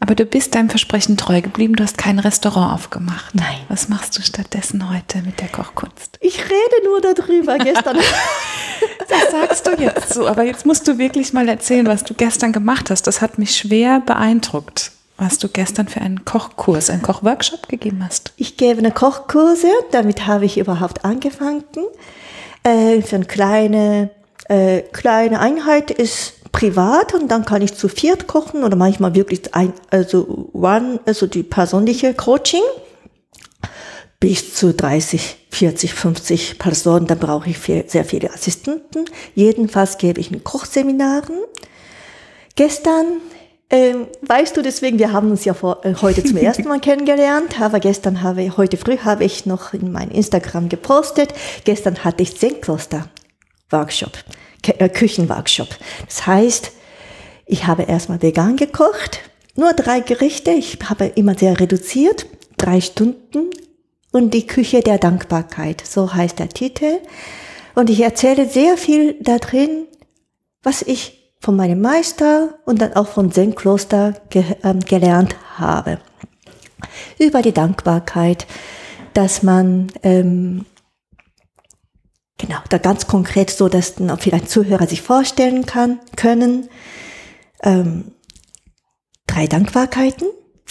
Aber du bist deinem Versprechen treu geblieben, du hast kein Restaurant aufgemacht. Nein. Was machst du stattdessen heute mit der Kochkunst? Ich rede nur darüber gestern. das sagst du jetzt so, aber jetzt musst du wirklich mal erzählen, was du gestern gemacht hast. Das hat mich schwer beeindruckt, was du gestern für einen Kochkurs, einen Kochworkshop gegeben hast. Ich gebe eine Kochkurse, damit habe ich überhaupt angefangen. Äh, für eine kleine, äh, kleine Einheit ist privat und dann kann ich zu viert kochen oder manchmal wirklich ein, also one, also die persönliche Coaching bis zu 30, 40, 50 Personen, da brauche ich viel, sehr viele Assistenten. Jedenfalls gebe ich ein Kochseminaren. Gestern, ähm, weißt du, deswegen, wir haben uns ja vor, äh, heute zum ersten Mal kennengelernt, aber gestern habe, heute früh habe ich noch in mein Instagram gepostet. Gestern hatte ich Zen-Kloster Workshop. Äh, Küchenworkshop. Das heißt, ich habe erstmal vegan gekocht, nur drei Gerichte, ich habe immer sehr reduziert, drei Stunden und die Küche der Dankbarkeit, so heißt der Titel. Und ich erzähle sehr viel da drin, was ich von meinem Meister und dann auch von Zen-Kloster ge äh, gelernt habe. Über die Dankbarkeit, dass man ähm, Genau, da ganz konkret so, dass vielleicht Zuhörer sich vorstellen kann, können. Ähm, drei Dankbarkeiten.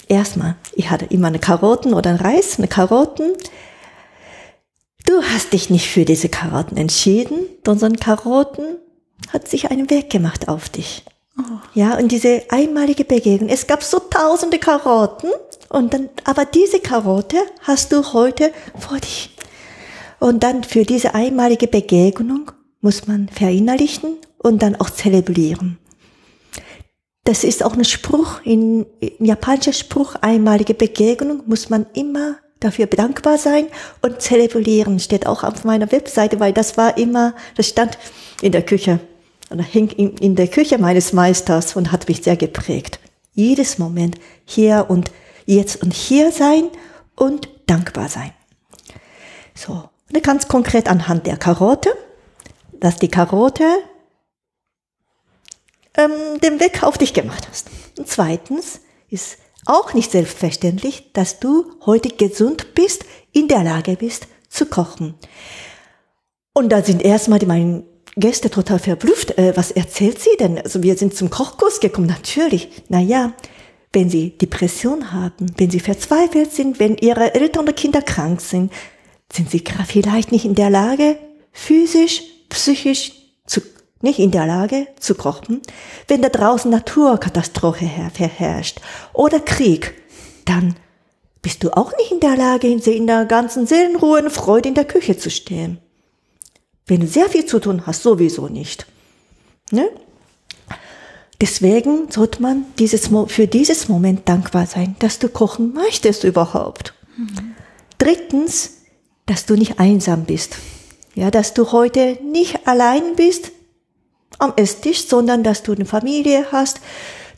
Erstmal, ich hatte immer eine Karotten oder ein Reis, eine Karotten. Du hast dich nicht für diese Karotten entschieden, sondern Karotten hat sich einen Weg gemacht auf dich. Oh. Ja, und diese einmalige Begegnung. Es gab so tausende Karotten und dann, aber diese Karotte hast du heute vor dich und dann für diese einmalige Begegnung muss man verinnerlichen und dann auch zelebrieren. Das ist auch ein Spruch, in, in japanischer Spruch, einmalige Begegnung muss man immer dafür dankbar sein und zelebrieren. Steht auch auf meiner Webseite, weil das war immer, das stand in der Küche oder hing in, in der Küche meines Meisters und hat mich sehr geprägt. Jedes Moment hier und jetzt und hier sein und dankbar sein. So. Ganz konkret anhand der Karotte, dass die Karotte ähm, den Weg auf dich gemacht hast. Und zweitens ist auch nicht selbstverständlich, dass du heute gesund bist, in der Lage bist zu kochen. Und da sind erstmal die meine Gäste total verblüfft. Äh, was erzählt sie denn? Also wir sind zum Kochkurs gekommen. Natürlich. Naja, wenn sie Depression haben, wenn sie verzweifelt sind, wenn ihre Eltern oder Kinder krank sind, sind sie vielleicht nicht in der Lage, physisch, psychisch zu, nicht in der Lage zu kochen, wenn da draußen Naturkatastrophe herrscht oder Krieg, dann bist du auch nicht in der Lage, in der ganzen Seelenruhe und Freude in der Küche zu stehen. Wenn du sehr viel zu tun hast, sowieso nicht. Ne? deswegen sollte man dieses, für dieses Moment dankbar sein, dass du kochen möchtest überhaupt. Mhm. Drittens, dass du nicht einsam bist. Ja, dass du heute nicht allein bist am Esstisch, sondern dass du eine Familie hast,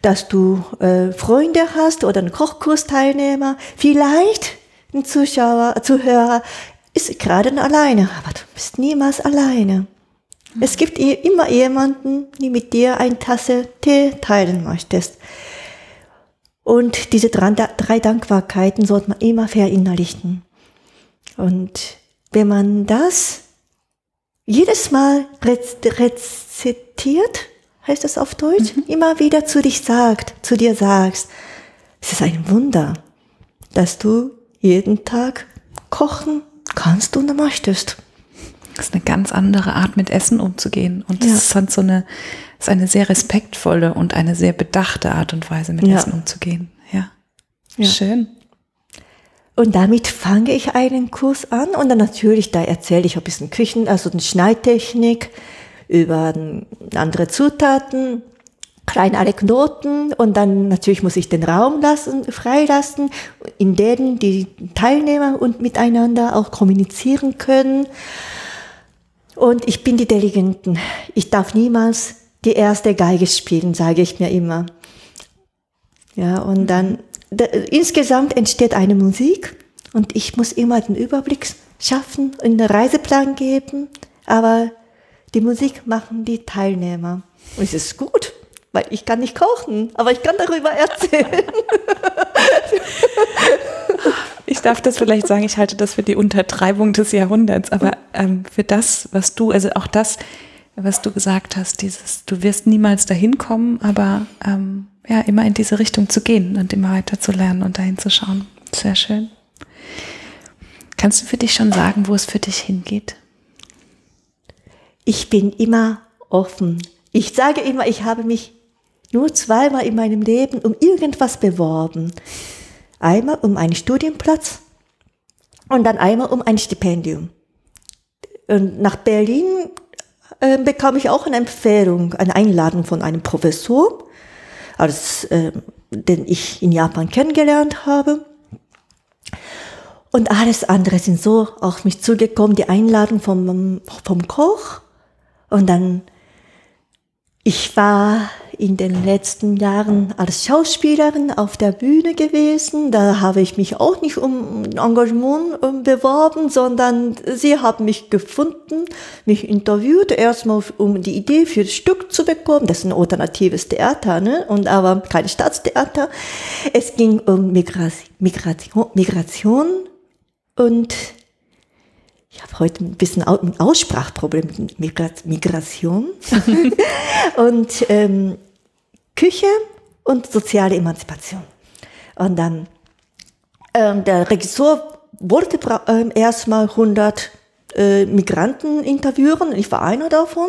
dass du äh, Freunde hast oder einen Kochkursteilnehmer, vielleicht ein Zuschauer, Zuhörer ist gerade alleine, aber du bist niemals alleine. Mhm. Es gibt immer jemanden, die mit dir eine Tasse Tee teilen möchtest. Und diese drei Dankbarkeiten sollte man immer verinnerlichen. Und wenn man das jedes Mal rezitiert, heißt das auf Deutsch, mhm. immer wieder zu dich sagt, zu dir sagst, es ist ein Wunder, dass du jeden Tag kochen kannst und möchtest. Das ist eine ganz andere Art, mit Essen umzugehen. Und das ja. ist halt so eine, ist eine sehr respektvolle und eine sehr bedachte Art und Weise, mit ja. Essen umzugehen. Ja. ja. Schön. Und damit fange ich einen Kurs an und dann natürlich, da erzähle ich ein bisschen Küchen, also eine Schneidtechnik über andere Zutaten, kleine Anekdoten und dann natürlich muss ich den Raum lassen, freilassen, in dem die Teilnehmer und miteinander auch kommunizieren können. Und ich bin die Deleganten. Ich darf niemals die erste Geige spielen, sage ich mir immer. Ja, und dann insgesamt entsteht eine Musik und ich muss immer den Überblick schaffen, einen Reiseplan geben, aber die Musik machen die Teilnehmer. Und es ist gut, weil ich kann nicht kochen, aber ich kann darüber erzählen. Ich darf das vielleicht sagen, ich halte das für die Untertreibung des Jahrhunderts, aber ähm, für das, was du, also auch das, was du gesagt hast, dieses, du wirst niemals dahin kommen, aber ähm, ja, immer in diese Richtung zu gehen und immer weiter zu lernen und dahin zu schauen. Sehr schön. Kannst du für dich schon sagen, wo es für dich hingeht? Ich bin immer offen. Ich sage immer, ich habe mich nur zweimal in meinem Leben um irgendwas beworben. Einmal um einen Studienplatz und dann einmal um ein Stipendium. Und nach Berlin äh, bekam ich auch eine Empfehlung, eine Einladung von einem Professor als, äh, den ich in Japan kennengelernt habe. Und alles andere sind so auf mich zugekommen, die Einladung vom, vom Koch. Und dann, ich war in den letzten Jahren als Schauspielerin auf der Bühne gewesen. Da habe ich mich auch nicht um Engagement ähm, beworben, sondern sie haben mich gefunden, mich interviewt, erstmal um die Idee für das Stück zu bekommen. Das ist ein alternatives Theater, ne? Und aber kein Staatstheater. Es ging um Migration, Migration und ich habe heute ein bisschen ein Aussprachproblem mit Migration. und ähm, Küche und soziale Emanzipation. Und dann, ähm, der Regisseur wollte ähm, erstmal 100 äh, Migranten interviewen, ich war einer davon.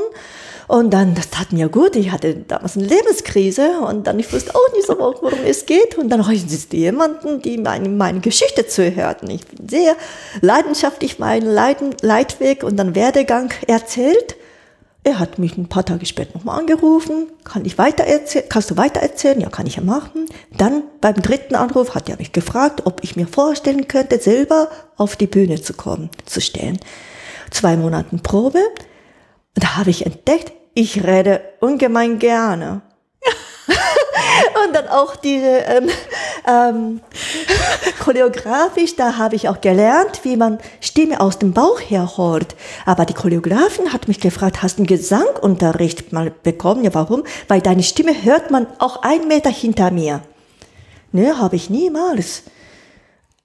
Und dann, das tat mir gut, ich hatte damals eine Lebenskrise und dann, ich wusste auch nicht so, worum es geht. Und dann ist jemanden, die meine, meine Geschichte zuhörten. Ich bin sehr leidenschaftlich meinen Leiden, Leitweg und dann Werdegang erzählt. Er hat mich ein paar Tage später nochmal angerufen. Kann ich weiter erzählen? Kannst du weiter erzählen? Ja, kann ich ja machen. Dann beim dritten Anruf hat er mich gefragt, ob ich mir vorstellen könnte, selber auf die Bühne zu kommen, zu stehen. Zwei Monaten Probe. Und da habe ich entdeckt, ich rede ungemein gerne. und dann auch diese ähm, ähm, choreografisch, da habe ich auch gelernt, wie man Stimme aus dem Bauch herholt. Aber die Choreografin hat mich gefragt, hast du einen Gesangunterricht mal bekommen? Ja, warum? Weil deine Stimme hört man auch einen Meter hinter mir. Ne, habe ich niemals.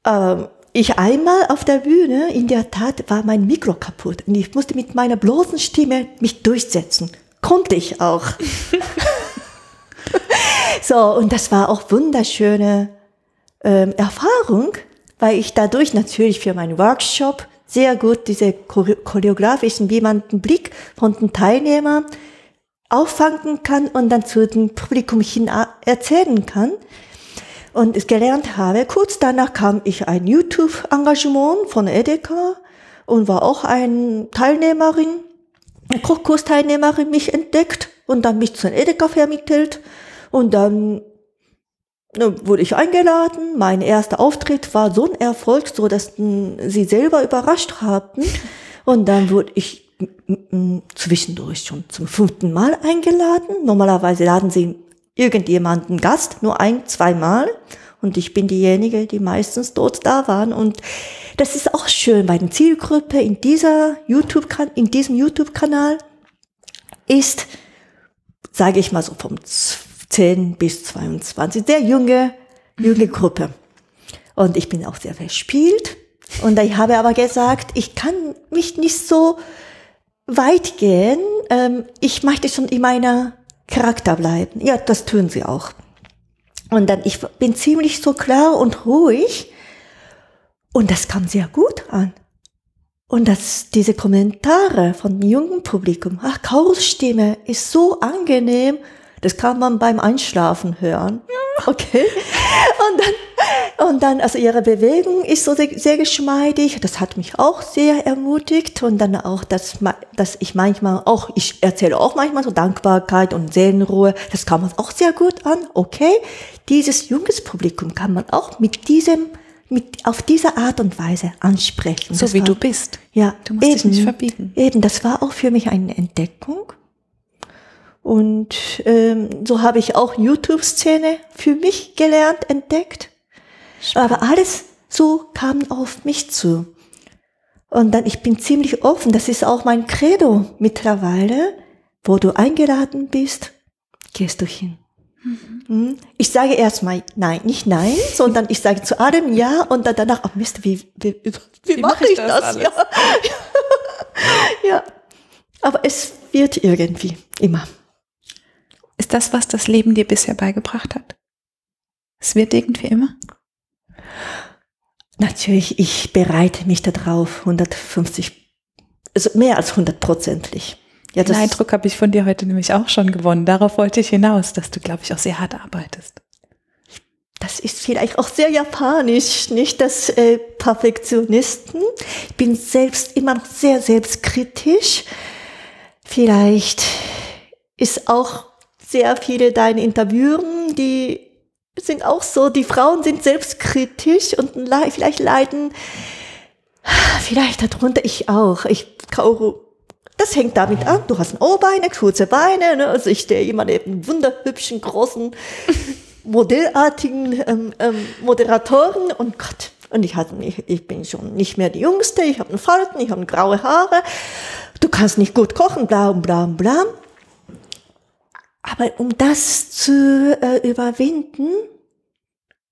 Ähm, ich einmal auf der Bühne, in der Tat war mein Mikro kaputt und ich musste mit meiner bloßen Stimme mich durchsetzen. Konnte ich auch. so, und das war auch wunderschöne ähm, Erfahrung, weil ich dadurch natürlich für meinen Workshop sehr gut diese choreografischen, wie man den Blick von den Teilnehmern auffangen kann und dann zu dem Publikum hin erzählen kann. Und es gelernt habe, kurz danach kam ich ein YouTube-Engagement von Edeka und war auch eine Teilnehmerin, Kochkursteilnehmerin mich entdeckt und dann mich zu einem Edeka vermittelt und dann wurde ich eingeladen. Mein erster Auftritt war so ein Erfolg, so dass sie selber überrascht haben. Und dann wurde ich zwischendurch schon zum fünften Mal eingeladen. Normalerweise laden sie irgendjemanden Gast, nur ein, zweimal. Und ich bin diejenige, die meistens dort da waren. Und das ist auch schön bei der Zielgruppe in dieser YouTube, in diesem YouTube-Kanal ist, sage ich mal so vom 10 bis 22, sehr junge, junge Gruppe. Und ich bin auch sehr verspielt. Und ich habe aber gesagt, ich kann mich nicht so weit gehen. Ähm, ich möchte schon in meiner Charakter bleiben. Ja, das tun sie auch. Und dann, ich bin ziemlich so klar und ruhig. Und das kam sehr gut an. Und das, diese Kommentare von dem jungen Publikum, ach, Kaus Stimme ist so angenehm, das kann man beim Einschlafen hören. Okay. Und dann, und dann, also ihre Bewegung ist so sehr, sehr geschmeidig. Das hat mich auch sehr ermutigt. Und dann auch, dass, dass ich manchmal auch, ich erzähle auch manchmal so Dankbarkeit und Seelenruhe. Das kann man auch sehr gut an. Okay. Dieses junges Publikum kann man auch mit diesem, mit, auf diese Art und Weise ansprechen. So das wie war, du bist. Ja. Du musst eben, dich nicht verbiegen. Eben, das war auch für mich eine Entdeckung. Und ähm, so habe ich auch YouTube-Szene für mich gelernt, entdeckt. Aber alles so kam auf mich zu. Und dann, ich bin ziemlich offen, das ist auch mein Credo mittlerweile. Wo du eingeladen bist, gehst du hin. Mhm. Ich sage erstmal nein, nicht nein, sondern ich sage zu allem ja und dann danach, oh Mist, wie, wie, wie, wie mache ich das? das? Ja. ja, aber es wird irgendwie immer. Ist das, was das Leben dir bisher beigebracht hat? Es wird irgendwie immer? Natürlich, ich bereite mich darauf 150, also mehr als hundertprozentig. Ja, Den Eindruck habe ich von dir heute nämlich auch schon gewonnen. Darauf wollte ich hinaus, dass du, glaube ich, auch sehr hart arbeitest. Das ist vielleicht auch sehr japanisch, nicht das äh, Perfektionisten. Ich bin selbst immer noch sehr selbstkritisch. Vielleicht ist auch sehr viele deine Interviewen, die sind auch so, die Frauen sind selbstkritisch und vielleicht leiden, vielleicht darunter ich auch. Ich Kaoru, das hängt damit an, du hast ein O-Beine, kurze Beine, ne? also ich stehe immer neben wunderhübschen, großen, modellartigen ähm, ähm, Moderatoren und Gott, und ich, hatte, ich, ich bin schon nicht mehr die Jüngste, ich habe einen Falten, ich habe graue Haare, du kannst nicht gut kochen, bla bla bla. Aber um das zu äh, überwinden,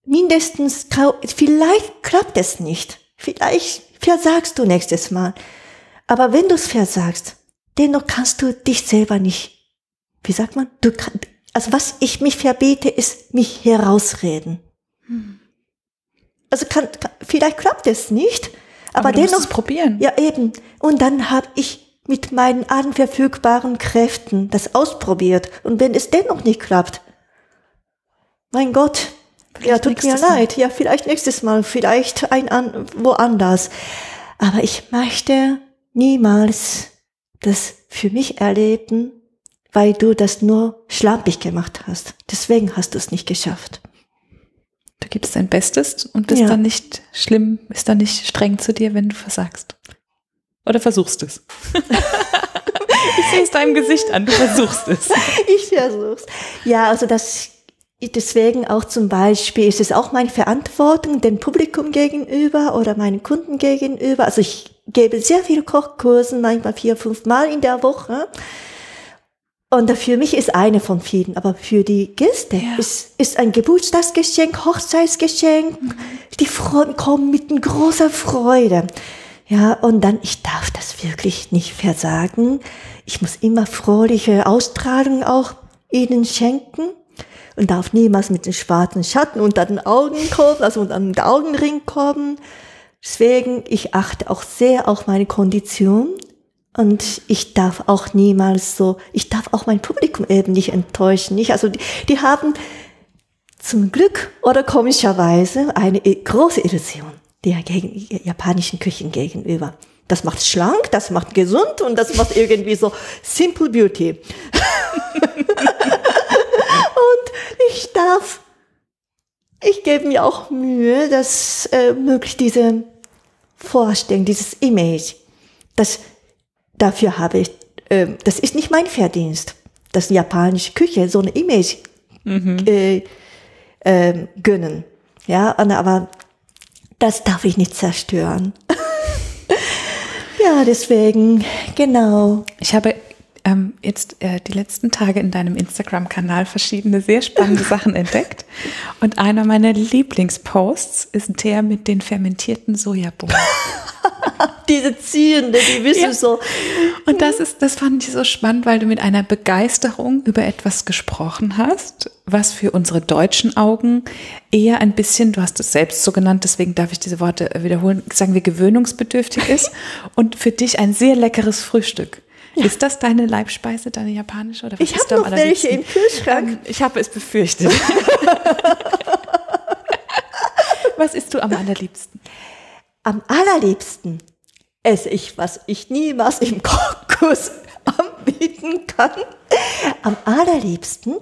mindestens, vielleicht klappt es nicht. Vielleicht versagst du nächstes Mal. Aber wenn du es versagst, dennoch kannst du dich selber nicht, wie sagt man, du kann, also was ich mich verbiete, ist mich herausreden. Hm. Also kann, kann, vielleicht klappt es nicht, aber, aber dennoch probieren. Ja eben. Und dann habe ich mit meinen allen verfügbaren Kräften das ausprobiert. Und wenn es dennoch nicht klappt, mein Gott, vielleicht ja, tut mir leid. Mal. Ja, vielleicht nächstes Mal, vielleicht ein an, woanders. Aber ich möchte niemals das für mich erleben, weil du das nur schlampig gemacht hast. Deswegen hast du es nicht geschafft. Du gibst dein Bestes und bist ja. dann nicht schlimm, bist dann nicht streng zu dir, wenn du versagst. Oder versuchst es? ich sehe es deinem Gesicht an, du versuchst es. ich versuch's. Ja, also das Deswegen auch zum Beispiel ist es auch meine Verantwortung dem Publikum gegenüber oder meinen Kunden gegenüber. Also ich gebe sehr viele Kochkursen, manchmal vier, fünf Mal in der Woche. Und für mich ist eine von vielen, aber für die Gäste ja. ist, ist ein Geburtstagsgeschenk, Hochzeitsgeschenk. Mhm. Die Freunde kommen mit großer Freude. Ja, und dann, ich darf das wirklich nicht versagen. Ich muss immer fröhliche Ausstrahlung auch ihnen schenken und darf niemals mit den schwarzen Schatten unter den Augen kommen, also unter den Augenring kommen. Deswegen, ich achte auch sehr auf meine Kondition und ich darf auch niemals so, ich darf auch mein Publikum eben nicht enttäuschen. Nicht? Also die, die haben zum Glück oder komischerweise eine große Illusion der japanischen Küchen gegenüber. Das macht schlank, das macht gesund und das macht irgendwie so Simple Beauty. und ich darf, ich gebe mir auch Mühe, dass äh, möglichst diese Vorstellung, dieses Image, das dafür habe ich, äh, das ist nicht mein Verdienst, dass japanische Küche so eine Image äh, äh, gönnen. Ja, und, aber das darf ich nicht zerstören. ja, deswegen, genau. Ich habe ähm, jetzt äh, die letzten Tage in deinem Instagram-Kanal verschiedene sehr spannende Sachen entdeckt. Und einer meiner Lieblingsposts ist der mit den fermentierten Sojabohnen. Diese Ziehende, die wissen Ja. so. Und das ist, das fand ich so spannend, weil du mit einer Begeisterung über etwas gesprochen hast, was für unsere deutschen Augen eher ein bisschen, du hast es selbst so genannt, deswegen darf ich diese Worte wiederholen, sagen wir gewöhnungsbedürftig ist und für dich ein sehr leckeres Frühstück. Ist das deine Leibspeise, deine japanische? Oder was Ich habe noch welche im Kühlschrank. Ähm, Ich habe es befürchtet. was isst du am allerliebsten? Am allerliebsten esse ich, was ich niemals im Kochkurs anbieten kann. Am allerliebsten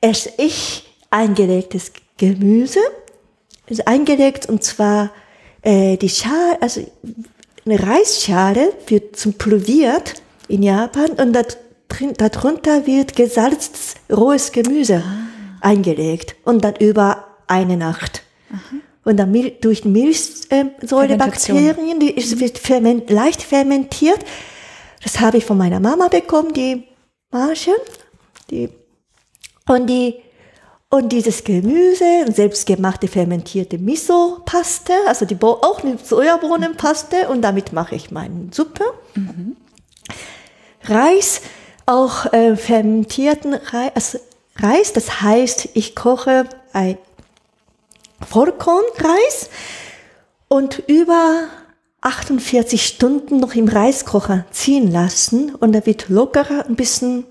esse ich eingelegtes Gemüse. Also eingelegt und zwar äh, die Schale, also eine Reisschale wird zum Ploviert in Japan und darunter wird gesalztes rohes Gemüse eingelegt und dann über eine Nacht. Und dann Mil durch Milchsäurebakterien, die es wird ferment, leicht fermentiert. Das habe ich von meiner Mama bekommen, die Marschen. Die, und die, und dieses Gemüse, selbstgemachte fermentierte Miso-Paste, also die, auch eine Sojabohnenpaste und damit mache ich meine Suppe. Reis, auch äh, fermentierten Reis, also Reis, das heißt, ich koche ein Vollkornreis und über 48 Stunden noch im Reiskocher ziehen lassen und er wird lockerer, ein bisschen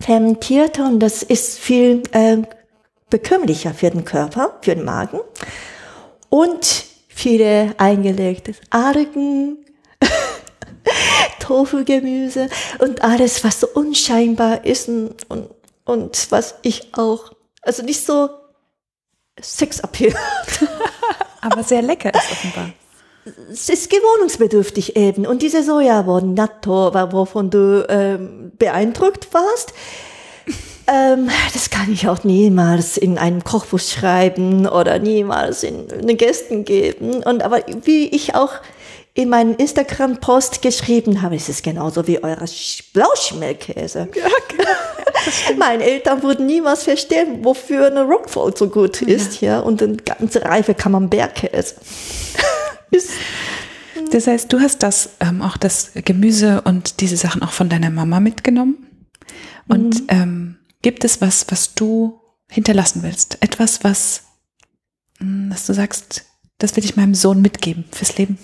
fermentierter und das ist viel äh, bekömmlicher für den Körper, für den Magen und viele eingelegtes Argen, Tofu-Gemüse und alles, was so unscheinbar ist und, und, und was ich auch, also nicht so Sexappeal Aber sehr lecker ist offenbar. es ist gewohnungsbedürftig eben. Und diese Sojabohnen, Natto, wovon du ähm, beeindruckt warst, ähm, das kann ich auch niemals in einem Kochbuch schreiben oder niemals in, in den Gästen geben. Und aber wie ich auch in meinen Instagram-Post geschrieben habe, ist es genauso wie euer Sch- Blauschimmelkäse. Ja, Meine Eltern würden niemals verstehen, wofür eine Rockfall so gut ist, ja. Und eine ganze Reife Camembert-Käse. ist Das heißt, du hast das, ähm, auch das Gemüse und diese Sachen auch von deiner Mama mitgenommen. Und ähm, gibt es was, was du hinterlassen willst? Etwas, was, mh, was du sagst, das will ich meinem Sohn mitgeben fürs Leben?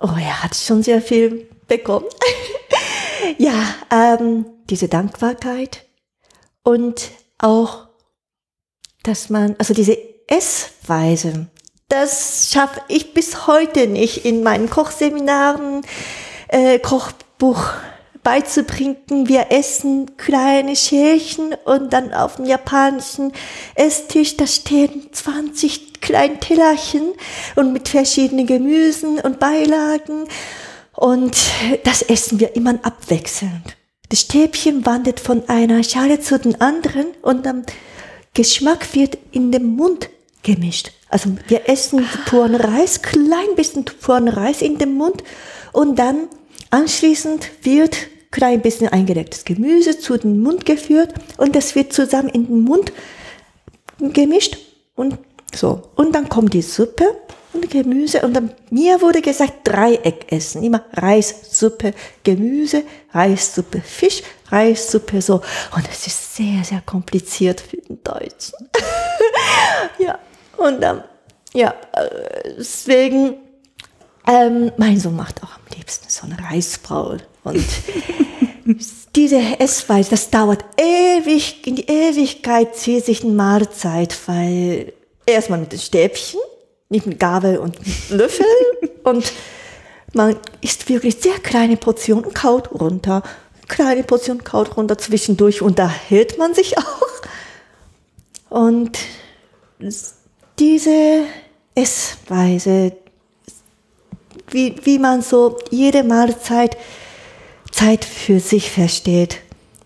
Oh, er hat schon sehr viel bekommen. ja, ähm, diese Dankbarkeit und auch, dass man, also diese Essweise, das schaffe ich bis heute nicht in meinen Kochseminaren, äh, Kochbuch beizubringen. Wir essen kleine Schälchen und dann auf dem japanischen Esstisch, da stehen 20 kleine Tellerchen und mit verschiedenen Gemüsen und Beilagen. Und das essen wir immer abwechselnd. Das Stäbchen wandert von einer Schale zu den anderen und dann Geschmack wird in dem Mund gemischt. Also wir essen puren Reis, klein bisschen puren Reis in dem Mund und dann anschließend wird klein bisschen eingelegtes Gemüse zu den Mund geführt und das wird zusammen in den Mund gemischt und so. Und dann kommt die Suppe und Gemüse und dann, mir wurde gesagt Dreieck essen. Immer Reis, Suppe, Gemüse, Reis, Suppe, Fisch, Reis, Suppe, so. Und es ist sehr, sehr kompliziert für den Deutschen. ja, und dann, ja, äh, deswegen, ähm, mein Sohn macht auch am liebsten so ein Reisbraul. Und diese Essweise, das dauert ewig, in die Ewigkeit zieht sich eine Mahlzeit, weil erstmal mit den Stäbchen, nicht mit Gabel und Löffel und man isst wirklich sehr kleine Portionen und kaut runter. kleine Portion kaut runter zwischendurch unterhält man sich auch. Und diese Essweise, wie, wie man so jede Mahlzeit Zeit für sich versteht,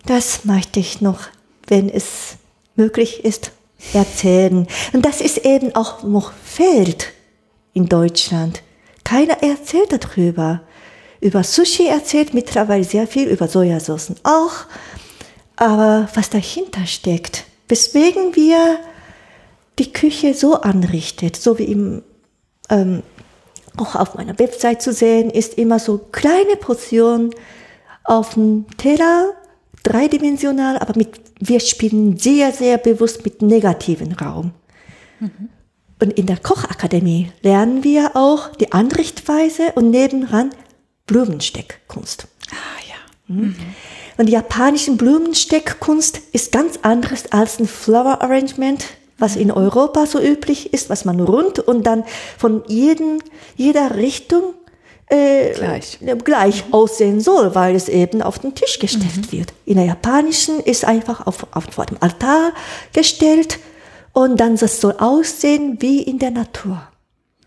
das möchte ich noch, wenn es möglich ist, erzählen. Und das ist eben auch noch fehlt in Deutschland. Keiner erzählt darüber. Über Sushi erzählt mittlerweile sehr viel, über Sojasauce auch. Aber was dahinter steckt, weswegen wir die Küche so anrichtet, so wie im, ähm, auch auf meiner Website zu sehen, ist immer so kleine Portionen auf dem Teller, dreidimensional, aber mit, wir spielen sehr, sehr bewusst mit negativen Raum. Mhm. Und in der Kochakademie lernen wir auch die Anrichtweise und nebenan Blumensteckkunst. Ah ja. Mhm. Und die japanische Blumensteckkunst ist ganz anderes als ein Flower Arrangement, was in Europa so üblich ist, was man rund und dann von jeden, jeder Richtung äh, gleich, gleich aussehen soll, weil es eben auf den Tisch gestellt mhm. wird. In der japanischen ist einfach auf, auf, vor dem Altar gestellt und dann das soll aussehen wie in der Natur.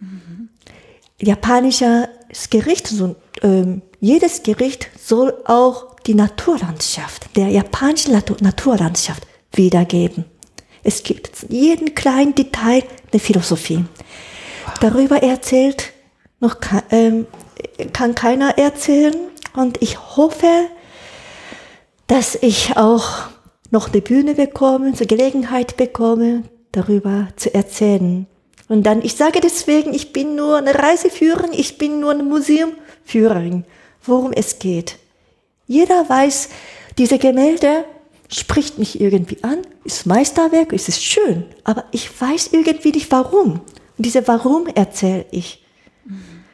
Mhm. Japanisches Gericht, so, ähm, jedes Gericht soll auch die Naturlandschaft, der japanischen Naturlandschaft wiedergeben. Es gibt jeden kleinen Detail eine Philosophie. Darüber erzählt noch ähm, kann keiner erzählen und ich hoffe, dass ich auch noch eine Bühne bekomme, eine Gelegenheit bekomme, darüber zu erzählen. Und dann, ich sage deswegen, ich bin nur eine Reiseführerin, ich bin nur eine Museumführerin, worum es geht. Jeder weiß, diese Gemälde spricht mich irgendwie an, ist Meisterwerk, ist es schön, aber ich weiß irgendwie nicht warum. Und diese Warum erzähle ich.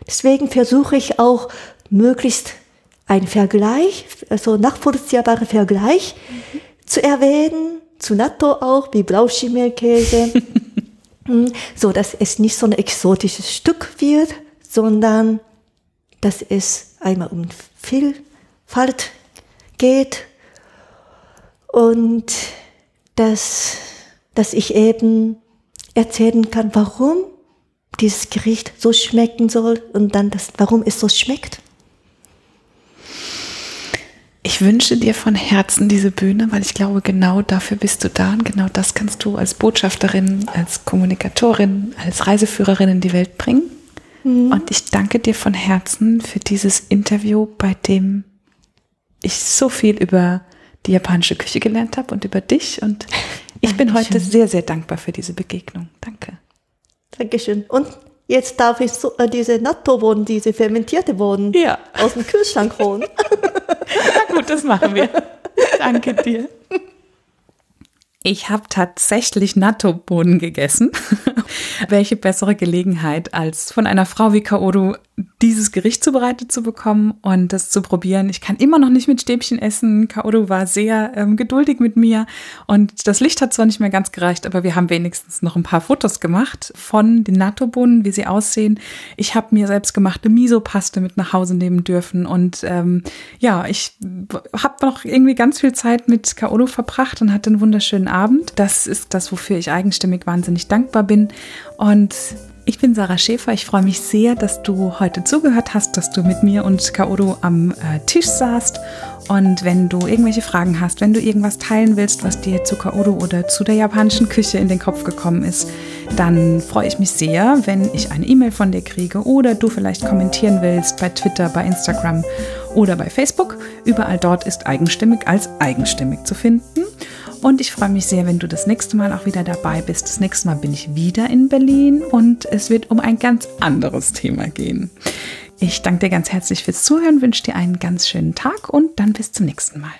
Deswegen versuche ich auch möglichst einen Vergleich, also nachvollziehbaren Vergleich mhm. zu erwähnen, zu Natto auch, wie Blauschimmelkäse, hm, so dass es nicht so ein exotisches Stück wird, sondern dass es einmal um Vielfalt geht und dass, dass ich eben erzählen kann, warum dieses Gericht so schmecken soll und dann das, warum es so schmeckt. Ich wünsche dir von Herzen diese Bühne, weil ich glaube, genau dafür bist du da und genau das kannst du als Botschafterin, als Kommunikatorin, als Reiseführerin in die Welt bringen. Mhm. Und ich danke dir von Herzen für dieses Interview, bei dem ich so viel über die japanische Küche gelernt habe und über dich. Und ich bin heute sehr, sehr dankbar für diese Begegnung. Danke. Dankeschön. Und jetzt darf ich so, äh, diese Natto-Bohnen, diese fermentierte Bohnen ja. aus dem Kühlschrank holen. Na gut, das machen wir. Danke dir. Ich habe tatsächlich Natto-Bohnen gegessen. Welche bessere Gelegenheit, als von einer Frau wie Kaoru dieses Gericht zubereitet zu bekommen und das zu probieren. Ich kann immer noch nicht mit Stäbchen essen. Kaoru war sehr ähm, geduldig mit mir und das Licht hat zwar nicht mehr ganz gereicht, aber wir haben wenigstens noch ein paar Fotos gemacht von den Natto-Bohnen, wie sie aussehen. Ich habe mir selbst gemachte Miso-Paste mit nach Hause nehmen dürfen und ähm, ja, ich habe noch irgendwie ganz viel Zeit mit Kaoru verbracht und hatte einen wunderschönen Abend. Das ist das, wofür ich eigenstimmig wahnsinnig dankbar bin und ich bin Sarah Schäfer. Ich freue mich sehr, dass du heute zugehört hast, dass du mit mir und Kaoru am äh, Tisch saßt. Und wenn du irgendwelche Fragen hast, wenn du irgendwas teilen willst, was dir zu Kaoru oder zu der japanischen Küche in den Kopf gekommen ist, dann freue ich mich sehr, wenn ich eine E-Mail von dir kriege oder du vielleicht kommentieren willst bei Twitter, bei Instagram oder bei Facebook. Überall dort ist eigenstimmig als eigenstimmig zu finden. Und ich freue mich sehr, wenn du das nächste Mal auch wieder dabei bist. Das nächste Mal bin ich wieder in Berlin und es wird um ein ganz anderes Thema gehen. Ich danke dir ganz herzlich fürs Zuhören, wünsche dir einen ganz schönen Tag und dann bis zum nächsten Mal.